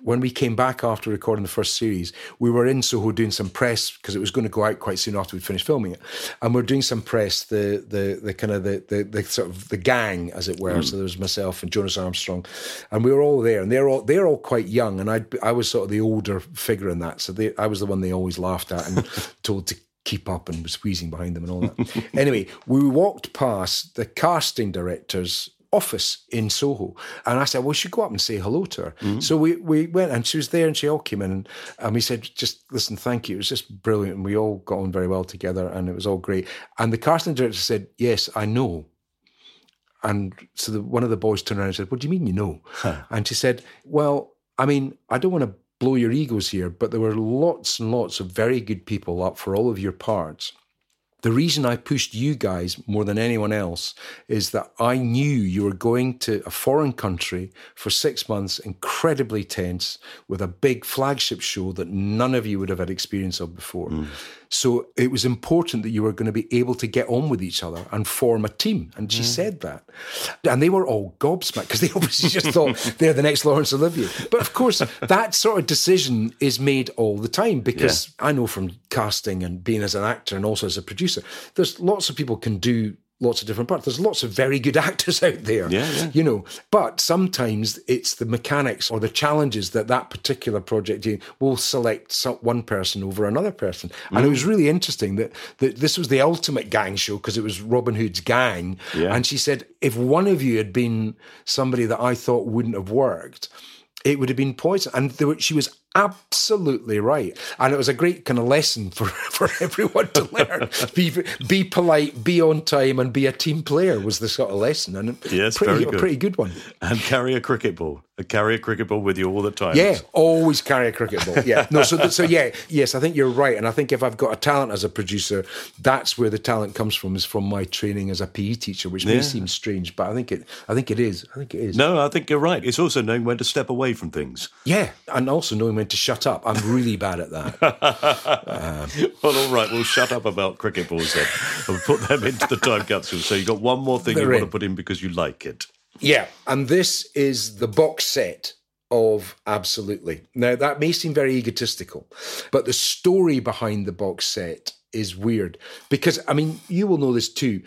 when we came back after recording the first series, we were in Soho doing some press because it was going to go out quite soon after we'd finished filming it, and we're doing some press. The the the kind of the the, the sort of the gang, as it were. Mm. So there was myself and Jonas Armstrong, and we were all there, and they're all they're all quite young, and I I was sort of the older figure in that, so they, I was the one they always laughed at and told to keep up and was squeezing behind them and all that. anyway, we walked past the casting directors office in Soho. And I said, well, we should go up and say hello to her. Mm-hmm. So we, we went and she was there and she all came in and, and we said, just listen, thank you. It was just brilliant. And we all got on very well together and it was all great. And the casting director said, yes, I know. And so the, one of the boys turned around and said, what do you mean you know? Huh. And she said, well, I mean, I don't want to blow your egos here, but there were lots and lots of very good people up for all of your parts. The reason I pushed you guys more than anyone else is that I knew you were going to a foreign country for six months, incredibly tense, with a big flagship show that none of you would have had experience of before. Mm. So it was important that you were going to be able to get on with each other and form a team. And she mm. said that. And they were all gobsmacked because they obviously just thought they're the next Laurence Olivier. But of course, that sort of decision is made all the time because yeah. I know from casting and being as an actor and also as a producer, there's lots of people can do lots of different parts. There's lots of very good actors out there,
yeah, yeah.
you know. But sometimes it's the mechanics or the challenges that that particular project will select one person over another person. And mm. it was really interesting that, that this was the ultimate gang show because it was Robin Hood's gang.
Yeah.
And she said, if one of you had been somebody that I thought wouldn't have worked, it would have been poison. And were, she was absolutely right. And it was a great kind of lesson for, for everyone to learn. be, be polite, be on time, and be a team player was the sort of lesson. And
yes,
pretty,
very good.
a pretty good one.
And carry a cricket ball. Carry a cricket ball with you all the time.
Yeah, always carry a cricket ball. Yeah, no. So, so yeah, yes, I think you're right, and I think if I've got a talent as a producer, that's where the talent comes from. Is from my training as a PE teacher, which may
Yeah.
seem strange, but I think it. I think it is. I think it is.
No, I think you're right. It's also knowing when to step away from things.
Yeah, and also knowing when to shut up. I'm really bad at that.
Um, well, all right, we'll shut up about cricket balls then. We'll put them into the time capsule. So you've got one more thing you
They're
want to put in because you like it.
Yeah, and this is the box set of Absolutely. Now, that may seem very egotistical, but the story behind the box set is weird because, I mean, you will know this too.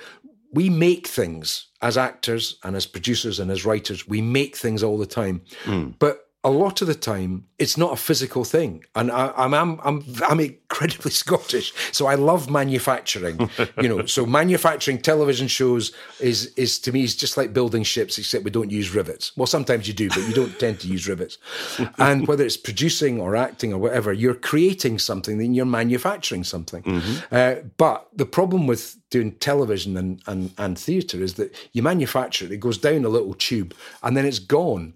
We make things as actors and as producers and as writers, we make things all the time. Hmm. But a lot of the time, it's not a physical thing. And I, I'm, I'm, I'm, I'm incredibly Scottish. So I love manufacturing, you know. So manufacturing television shows is, is to me, is just like building ships, except we don't use rivets. Well, sometimes you do, but you don't tend to use rivets. And whether it's producing or acting or whatever, you're creating something, then you're manufacturing something. Uh, but the problem with doing television and, and, and theatre is that you manufacture it, it goes down a little tube and then it's gone.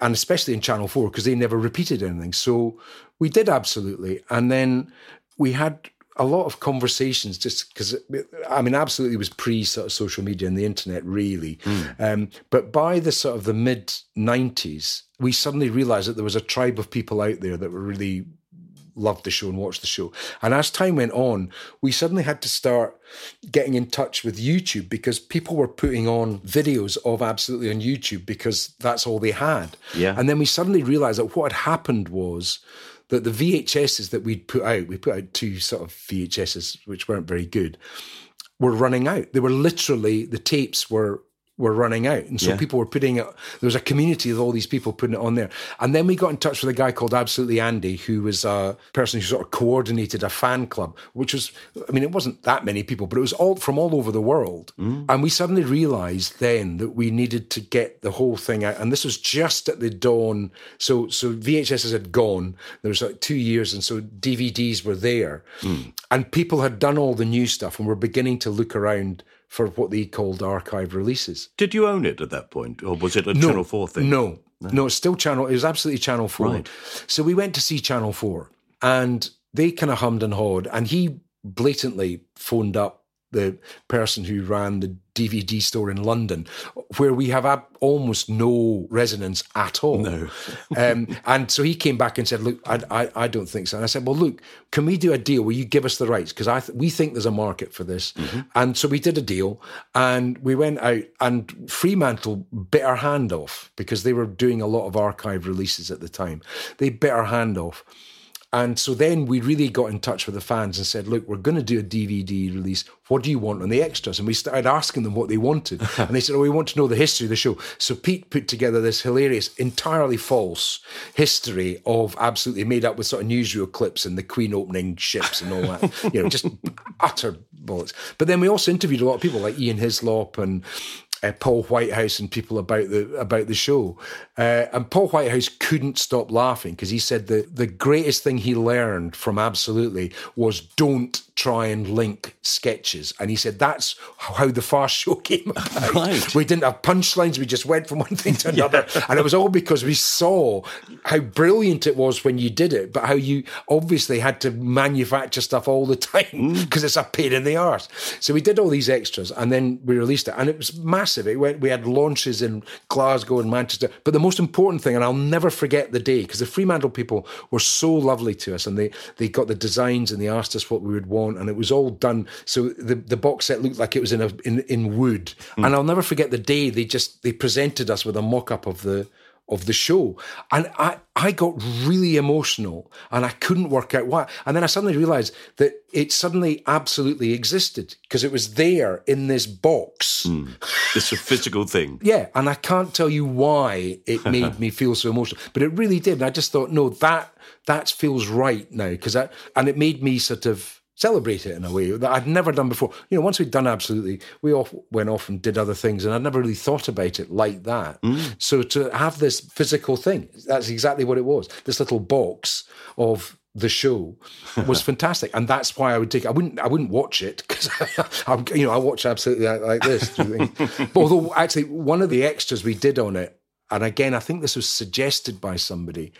And especially in Channel 4, because they never repeated anything. So we did absolutely. And then we had a lot of conversations just because I mean, absolutely was pre sort of social media and the internet, really. Um, but by the sort of the mid 90s, we suddenly realized that there was a tribe of people out there that were really loved the show and watched the show. And as time went on, we suddenly had to start getting in touch with YouTube because people were putting on videos of Absolutely on YouTube because that's all they had.
Yeah.
And then we suddenly realized that what had happened was that the VHSs that we'd put out, we put out two sort of VHSs which weren't very good, were running out. They were literally the tapes were were running out, and so
Yeah.
people were putting it. There was a community of all these people putting it on there, and then we got in touch with a guy called Absolutely Andy, who was a person who sort of coordinated a fan club, which was, I mean, it wasn't that many people, but it was all from all over the world, mm. and we suddenly realised then that we needed to get the whole thing out, and this was just at the dawn. So, so VHSs had gone. There was like two years, and so DVDs were there, hmm. and people had done all the new stuff, and were beginning to look around for what they called archive releases.
Did you own it at that point, or was it a Channel 4 thing?
No, no, it's still Channel. It was absolutely Channel Four.
Right.
So we went to see Channel Four, and they kind of hummed and hawed, and he blatantly phoned up the person who ran the DVD store in London, where we have ab- almost no resonance at all.
No.
um, and so he came back and said, "Look, I, I, I don't think so." And I said, "Well, look, can we do a deal where you give us the rights? Because I th- we think there's a market for this." And so we did a deal, and we went out, and Fremantle bit our hand off because they were doing a lot of archive releases at the time. They bit our hand off. And so then we really got in touch with the fans and said, look, we're going to do a DVD release. What do you want on the extras? And we started asking them what they wanted. and they said, oh, we want to know the history of the show. So Pete put together this hilarious, entirely false history of absolutely made up with sort of newsreel clips and the Queen opening ships and all that. you know, just utter bullets. But then we also interviewed a lot of people like Ian Hislop and uh, Paul Whitehouse and people about the about the show. Uh, and Paul Whitehouse couldn't stop laughing because he said the the greatest thing he learned from Absolutely was don't try and link sketches. And he said that's how the fast show came about.
Right.
We didn't have punchlines. We just went from one thing to another, and it was all because we saw how brilliant it was when you did it, but how you obviously had to manufacture stuff all the time because it's a pain in the arse. So we did all these extras, and then we released it, and it was massive. It went. We had launches in Glasgow and Manchester, but the most important thing, and I'll never forget the day because the Fremantle people were so lovely to us, and they they got the designs and they asked us what we would want, and it was all done. So the the box set looked like it was in a in in wood, hmm. and I'll never forget the day they just they presented us with a mock up of the of the show. And I, I got really emotional and I couldn't work out why. And then I suddenly realized that it suddenly absolutely existed because it was there in this box. Hmm.
It's a physical thing.
Yeah. And I can't tell you why it made me feel so emotional, but it really did. And I just thought, no, that, that feels right now. Cause that, and it made me sort of, celebrate it in a way that I'd never done before. You know, once we'd done absolutely, we all went off and did other things, and I'd never really thought about it like that. Mm. So to have this physical thing, that's exactly what it was. This little box of the show was fantastic, and that's why I would take. I wouldn't. I wouldn't watch it because you know I watch absolutely like, like this. but although actually, one of the extras we did on it and again, I think this was suggested by somebody.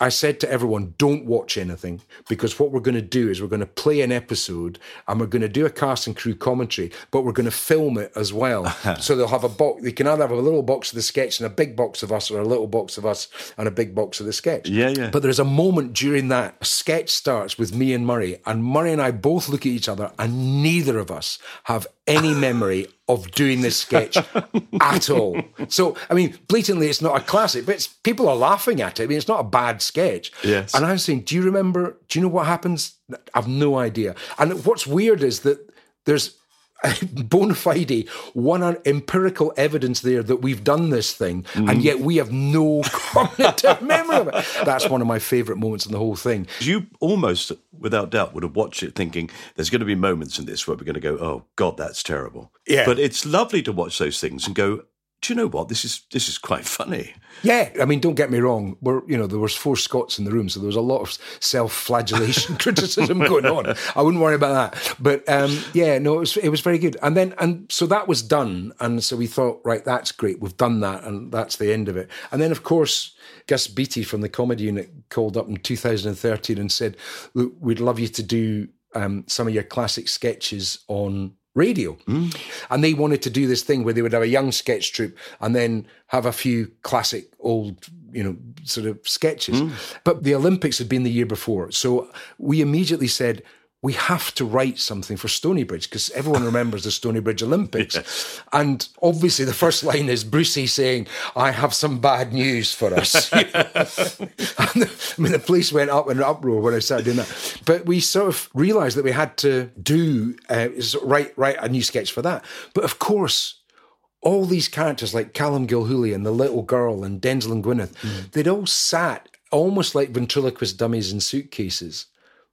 I said to everyone, don't watch anything because what we're going to do is we're going to play an episode and we're going to do a cast and crew commentary, but we're going to film it as well. so they'll have a box, they can either have a little box of the sketch and a big box of us, or a little box of us and a big box of the sketch.
Yeah, yeah.
But there's a moment during that a sketch starts with me and Moray, and Moray and I both look at each other, and neither of us have any memory of doing this sketch at all. So, I mean, blatantly, it's not a classic, but it's, people are laughing at it. I mean, it's not a bad sketch.
Yes.
And I'm saying, do you remember? Do you know what happens? I've no idea. And what's weird is that there's bona fide one empirical evidence there that we've done this thing,
Mm-hmm.
and yet we have no cognitive memory of it. That's one of my favourite moments in the whole thing.
You almost, without doubt, would have watched it thinking there's going to be moments in this where we're going to go, oh, God, that's terrible.
Yeah.
But it's lovely to watch those things and go, do you know what? This is this is quite funny.
Yeah, I mean, don't get me wrong. We're you know there was four Scots in the room, so there was a lot of self-flagellation, criticism going on. I wouldn't worry about that. But um, yeah, no, it was it was very good. And then and so that was done, and so we thought, right, that's great. We've done that, and that's the end of it. And then of course. Gus Beattie from the comedy unit called up in 2013 and said, we'd love you to do um, some of your classic sketches on radio. Hmm. And they wanted to do this thing where they would have a young sketch troupe and then have a few classic old, you know, sort of sketches. Hmm. But the Olympics had been the year before. So we immediately said, we have to write something for Stoneybridge because everyone remembers the Stoneybridge Olympics. And obviously, the first line is Brucey saying, I have some bad news for us. And the- I mean, the police went up in an uproar when I started doing that. But we sort of realised that we had to do, uh, write, write a new sketch for that. But of course, all these characters like Callum Gilhooly and the little girl and Denzel and Gwyneth, they'd all sat almost like ventriloquist dummies in suitcases,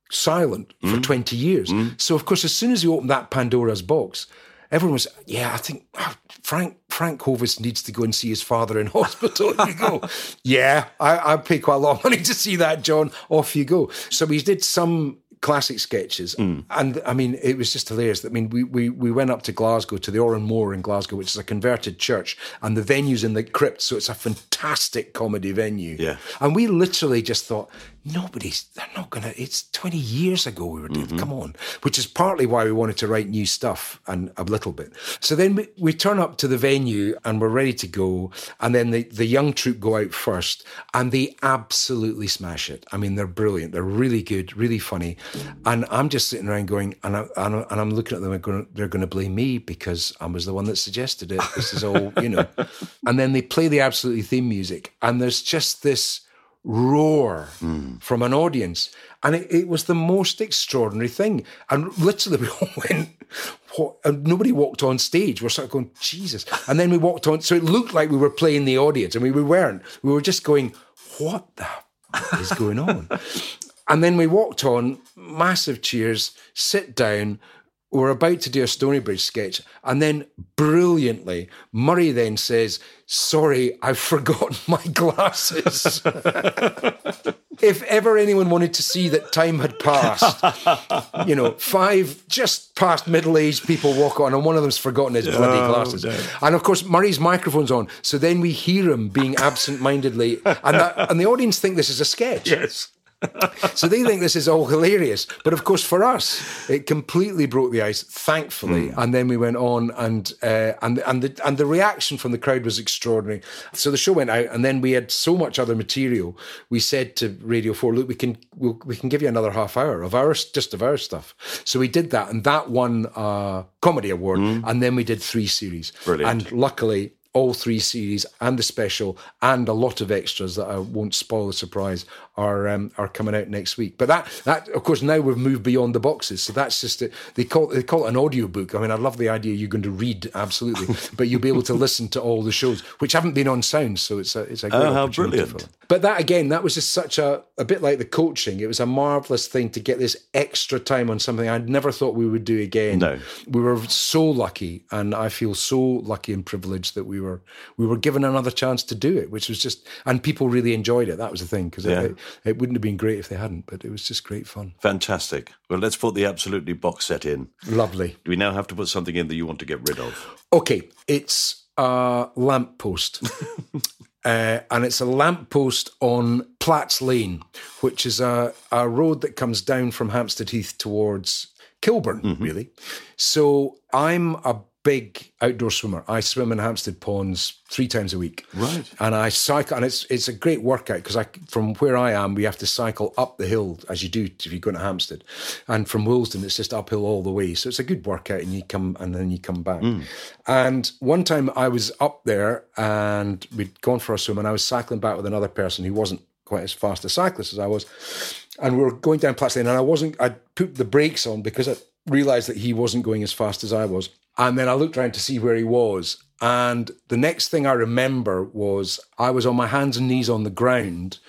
silent for mm. 20 years. Mm. So, of course, as soon as you opened that Pandora's box, everyone was, yeah, I think ah, Frank Frank Hovis needs to go and see his father in hospital. You go, yeah, I, I pay quite a lot of money to see that, John. Off you go. So we did some classic sketches. Mm. And I mean, it was just hilarious. I mean, we, we, we went up to Glasgow, to the Oran Mor in Glasgow, which is a converted church, and the venue's in the crypt. So it's a fantastic comedy venue.
Yeah.
And we literally just thought, nobody's, they're not to, it's 20 years ago we were doing, mm-hmm. come on. Which is partly why we wanted to write new stuff and a little bit. So then we, we turn up to the venue and we're ready to go. And then the, the young troupe go out first and they absolutely smash it. I mean, they're brilliant. They're really good, really funny. And I'm just sitting around going, and, I, and, I, and I'm looking at them and going, they're going to blame me because I was the one that suggested it. This is all, you know. And then they play the absolutely theme music and there's just this roar hmm. from an audience. And it, it was the most extraordinary thing. And literally, we all went, what? And nobody walked on stage. We're sort of going, Jesus. And then we walked on. So it looked like we were playing the audience. I mean, we weren't. We were just going, what the is going on? and then we walked on, massive cheers, sit down. We're about to do a Stoneybridge sketch. And then brilliantly, Moray then says, Sorry, I've forgotten my glasses. if ever anyone wanted to see that time had passed, you know, five just past middle aged people walk on, and one of them's forgotten his bloody oh, glasses. And of course, Moray's microphone's on. So then we hear him being absent mindedly, and, that, and the audience think this is a sketch.
Yes.
So they think this is all hilarious. But of course, for us, it completely broke the ice, thankfully. And then we went on, and uh, and and the and the reaction from the crowd was extraordinary. So the show went out, and then we had so much other material. We said to Radio Four, "Look, we can we'll, we can give you another half hour of our just of our stuff." So we did that, and that won a comedy award. And then we did three series.
Brilliant.
And luckily. All three series and the special and a lot of extras that I won't spoil the surprise are um, are coming out next week. But that that of course now we've moved beyond the boxes, so that's just it. They call they call it an audio book. I mean, I love the idea you're going to read absolutely, but you'll be able to listen to all the shows which haven't been on sound. So it's a it's a great
Oh, how brilliant.
But that again, that was just such a a bit like the coaching. It was a marvelous thing to get this extra time on something I'd never thought we would do again.
No.
we were so lucky, and I feel so lucky and privileged that we were we were given another chance to do it, which was just and people really enjoyed it. That was the thing because
Yeah.
it, it wouldn't have been great if they hadn't, but it was just great fun.
Fantastic. Well, let's put the absolutely box set in.
Lovely.
Do we now have to put something in that you want to get rid of?
Okay, it's a lamppost. uh, and it's a lamppost on Platts Lane, which is a, a road that comes down from Hampstead Heath towards Kilburn,
Mm-hmm.
really. So I'm a big outdoor swimmer. I swim in Hampstead Ponds three times a week.
Right.
And I cycle, and it's it's a great workout because I from where I am, we have to cycle up the hill as you do if you go to Hampstead, and from Willesden it's just uphill all the way. So it's a good workout, and you come and then you come back. Mm. And one time I was up there and we'd gone for a swim, and I was cycling back with another person who wasn't quite as fast a cyclist as I was, and we were going down Platts Lane, and I wasn't. I put the brakes on because I realised that he wasn't going as fast as I was, and then I looked around to see where he was. And the next thing I remember was I was on my hands and knees on the ground.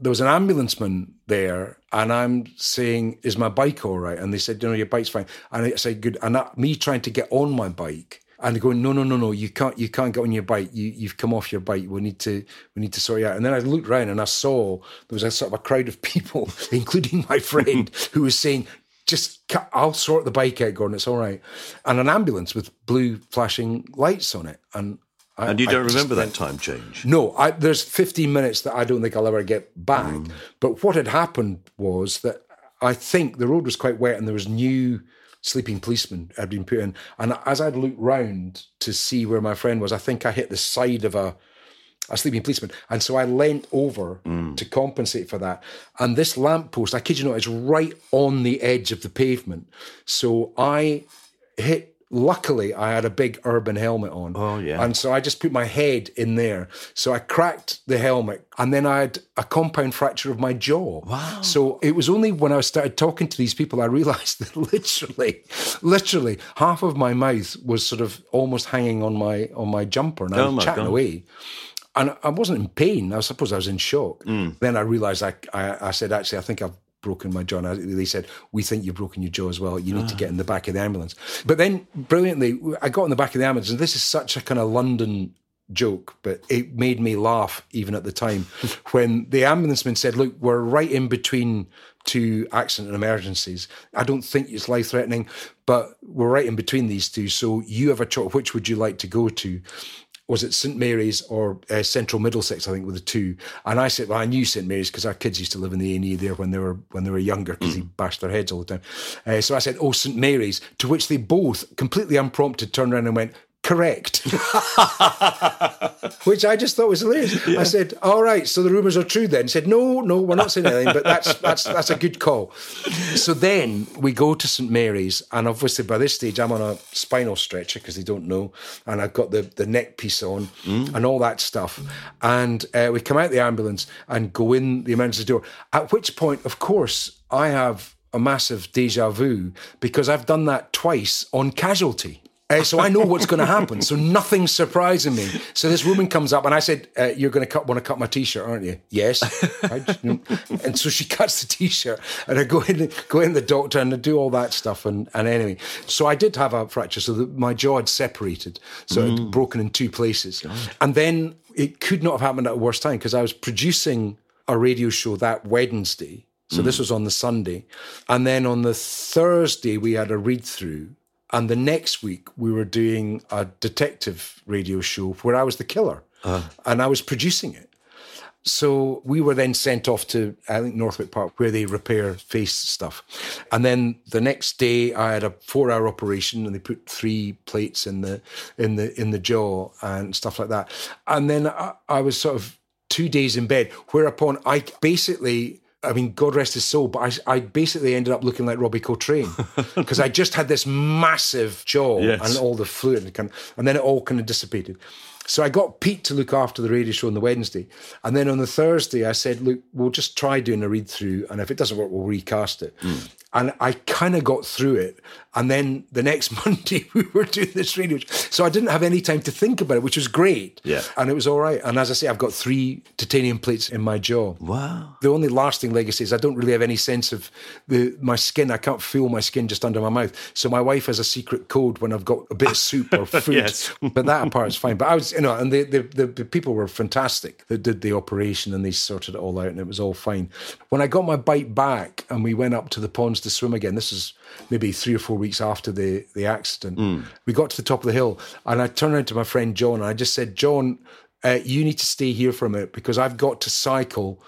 There was an ambulanceman there, and I'm saying, "Is my bike all right?" And they said, "No, your bike's fine." And I said, "Good." And that, me trying to get on my bike, and going, "No, no, no, no, you can't, you can't get on your bike. You, you've come off your bike. We need to, we need to sort you out." And then I looked around and I saw there was a sort of a crowd of people, including my friend, who was saying, just I'll sort the bike out, Gordon. It's all right. And an ambulance with blue flashing lights on it. And I,
And you don't
just
remember that time change?
No, I, there's 15 minutes that I don't think I'll ever get back.
Mm.
But what had happened was that I think the road was quite wet and there was new sleeping policemen had been put in. And as I'd looked round to see where my friend was, I think I hit the side of a a sleeping policeman. And so I leant over mm. to compensate for that. And this lamppost, I kid you not, is right on the edge of the pavement. So I hit, luckily, I had a big urban helmet on.
Oh, yeah.
And so I just put my head in there. So I cracked the helmet and then I had a compound fracture of my jaw. Wow. So it was only when I started talking to these people I realized that literally, literally half of my mouth was sort of almost hanging on my on my jumper and I
Oh,
was chatting
God.
away. And I wasn't in pain. I suppose I was in shock. Mm. Then I realized I, I, I said, actually, I think I've broken my jaw. And they said, we think you've broken your jaw as well. You need to ah. get in the back of the ambulance. But then, brilliantly, I got in the back of the ambulance, and this is such a kind of London joke, but it made me laugh even at the time when the ambulanceman said, look, we're right in between two accident and emergencies. I don't think it's life threatening, but we're right in between these two. So you have a choice. Which would you like to go to? Was it St Mary's or uh, Central Middlesex? I think were the two. And I said, well, I knew St Mary's because our kids used to live in the A and E there when they were when they were younger because he bashed their heads all the time. Uh, so I said, oh, St Mary's. To which they both completely unprompted turned around and went. Correct, which I just thought was hilarious. I said, "All right, so the rumours are true." Then He said, "No, no, we're not saying anything, but that's that's that's a good call." So then we go to St Mary's, and obviously by this stage I'm on a spinal stretcher because they don't know, and I've got the the neck piece on and all that stuff. And uh, we come out the ambulance and go in the emergency door. At which point, of course, I have a massive deja vu because I've done that twice on casualty. Uh, so I know what's going to happen. So nothing's surprising me. So this woman comes up and I said, uh, "You're going to cut, want to cut my t-shirt, aren't you?" Yes. And so she cuts the t-shirt, and I go in, go in the doctor, and I do all that stuff. And and anyway, so I did have a fracture. So that my jaw had separated, so it had broken in two places. And then it could not have happened at a worse time because I was producing a radio show that Wednesday. So this was on the Sunday, and then on the Thursday we had a read through. And the next week, we were doing a detective radio show where I was the killer uh-huh. and I was producing it. So we were then sent off to, I think, Northwick Park, where they repair face stuff. And then the next day, I had a four-hour operation, and they put three plates in the in the in the jaw and stuff like that. And then I, I was sort of two days in bed, whereupon I basically. I mean, God rest his soul, but I, I basically ended up looking like Robbie Coltrane because I just had this massive jaw
Yes.
and all the fluid, and, and then it all kind of dissipated. So I got Pete to look after the radio show on the Wednesday. And then on the Thursday, I said, look, we'll just try doing a read through. And if it doesn't work, we'll recast it. Hmm. And I kind of got through it. And then the next Monday, we were doing this radio. So I didn't have any time to think about it, which was great.
Yeah.
And it was all right. And as I say, I've got three titanium plates in my jaw.
Wow.
The only lasting legacy is I don't really have any sense of the my skin. I can't feel my skin just under my mouth. So my wife has a secret code when I've got a bit of soup or food.
Yes.
but that part is fine. But I was, you know, and the, the the the people were fantastic that did the operation and they sorted it all out and it was all fine. When I got my bike back and we went up to the ponds to swim again, this is maybe three or four weeks after the the accident. We got to the top of the hill and I turned around to my friend John and I just said, John. uh, you need to stay here for a minute because I've got to cycle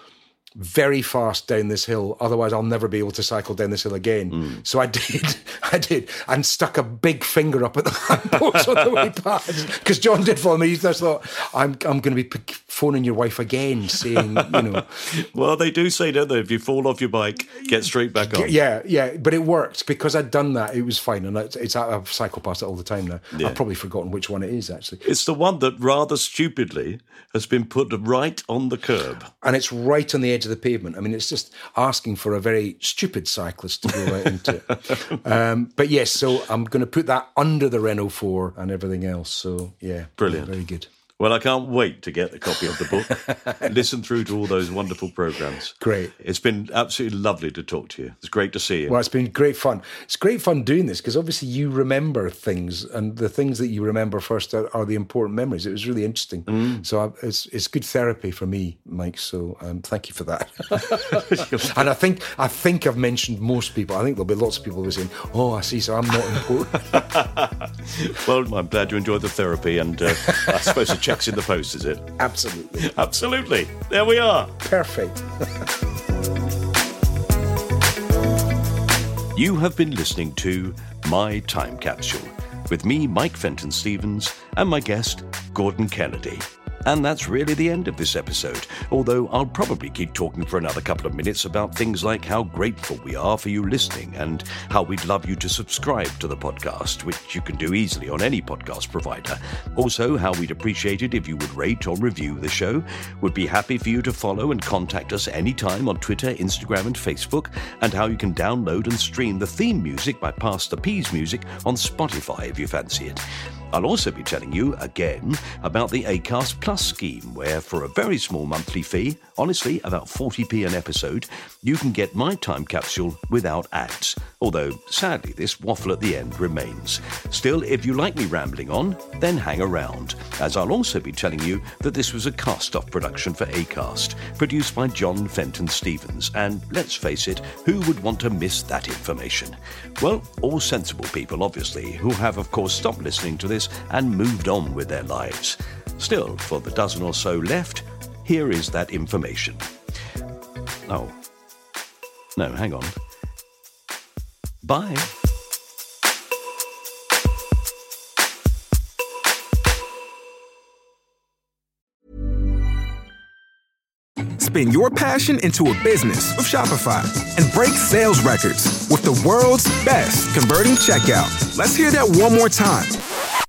very fast down this hill. Otherwise, I'll never be able to cycle down this hill again. Mm. So I did, I did, and stuck a big finger up at the lamppost on the way past because John did follow me. I just thought, I'm, I'm going to be phoning your wife again, saying, you know.
well, they do say, don't they? If you fall off your bike, get straight back on.
Yeah, yeah, but it worked because I'd done that. It was fine, and it's, it's I've cycled past it all the time now. Yeah. I've probably forgotten which one it is actually.
It's the one that rather stupidly has been put right on the curb,
and it's right on the edge of the pavement. I mean, it's just asking for a very stupid cyclist to go right into it. Um, but yes, so I'm going to put that under the Renault 4 and everything else. So yeah,
brilliant,
very good.
Well, I can't wait to get the copy of the book, listen through to all those wonderful programs.
Great.
It's been absolutely lovely to talk to you. It's great to see you.
Well, it's been great fun. It's great fun doing this because obviously you remember things, and the things that you remember first are, are the important memories. It was really interesting. Mm. So I, it's it's good therapy for me, Mike. So um, thank you for that. and I think I think I've mentioned most people. I think there'll be lots of people who are saying, "Oh, I see." So I'm not
important. well, I'm glad you enjoyed the therapy, and uh, I suppose checks in the post, is it?
Absolutely.
Absolutely. There we are.
Perfect.
you have been listening to My Time Capsule with me, Mike Fenton Stevens, and my guest, Gordon Kennedy. And that's really the end of this episode, although I'll probably keep talking for another couple of minutes about things like how grateful we are for you listening and how we'd love you to subscribe to the podcast, which you can do easily on any podcast provider. Also, how we'd appreciate it if you would rate or review the show. Would be happy for you to follow and contact us anytime on Twitter, Instagram, and Facebook, and how you can download and stream the theme music by Pastor P's Music on Spotify if you fancy it. I'll also be telling you again about the ACAST Plus scheme, where for a very small monthly fee, honestly about 40p an episode, you can get my time capsule without ads. Although, sadly, this waffle at the end remains. Still, if you like me rambling on, then hang around, as I'll also be telling you that this was a cast off production for ACAST, produced by John Fenton Stevens, and let's face it, who would want to miss that information? Well, all sensible people, obviously, who have, of course, stopped listening to this and moved on with their lives. Still, for the dozen or so left, here is that information. Oh. No, hang on. Bye.
Spin your passion into a business with Shopify and break sales records with the world's best converting checkout. Let's hear that one more time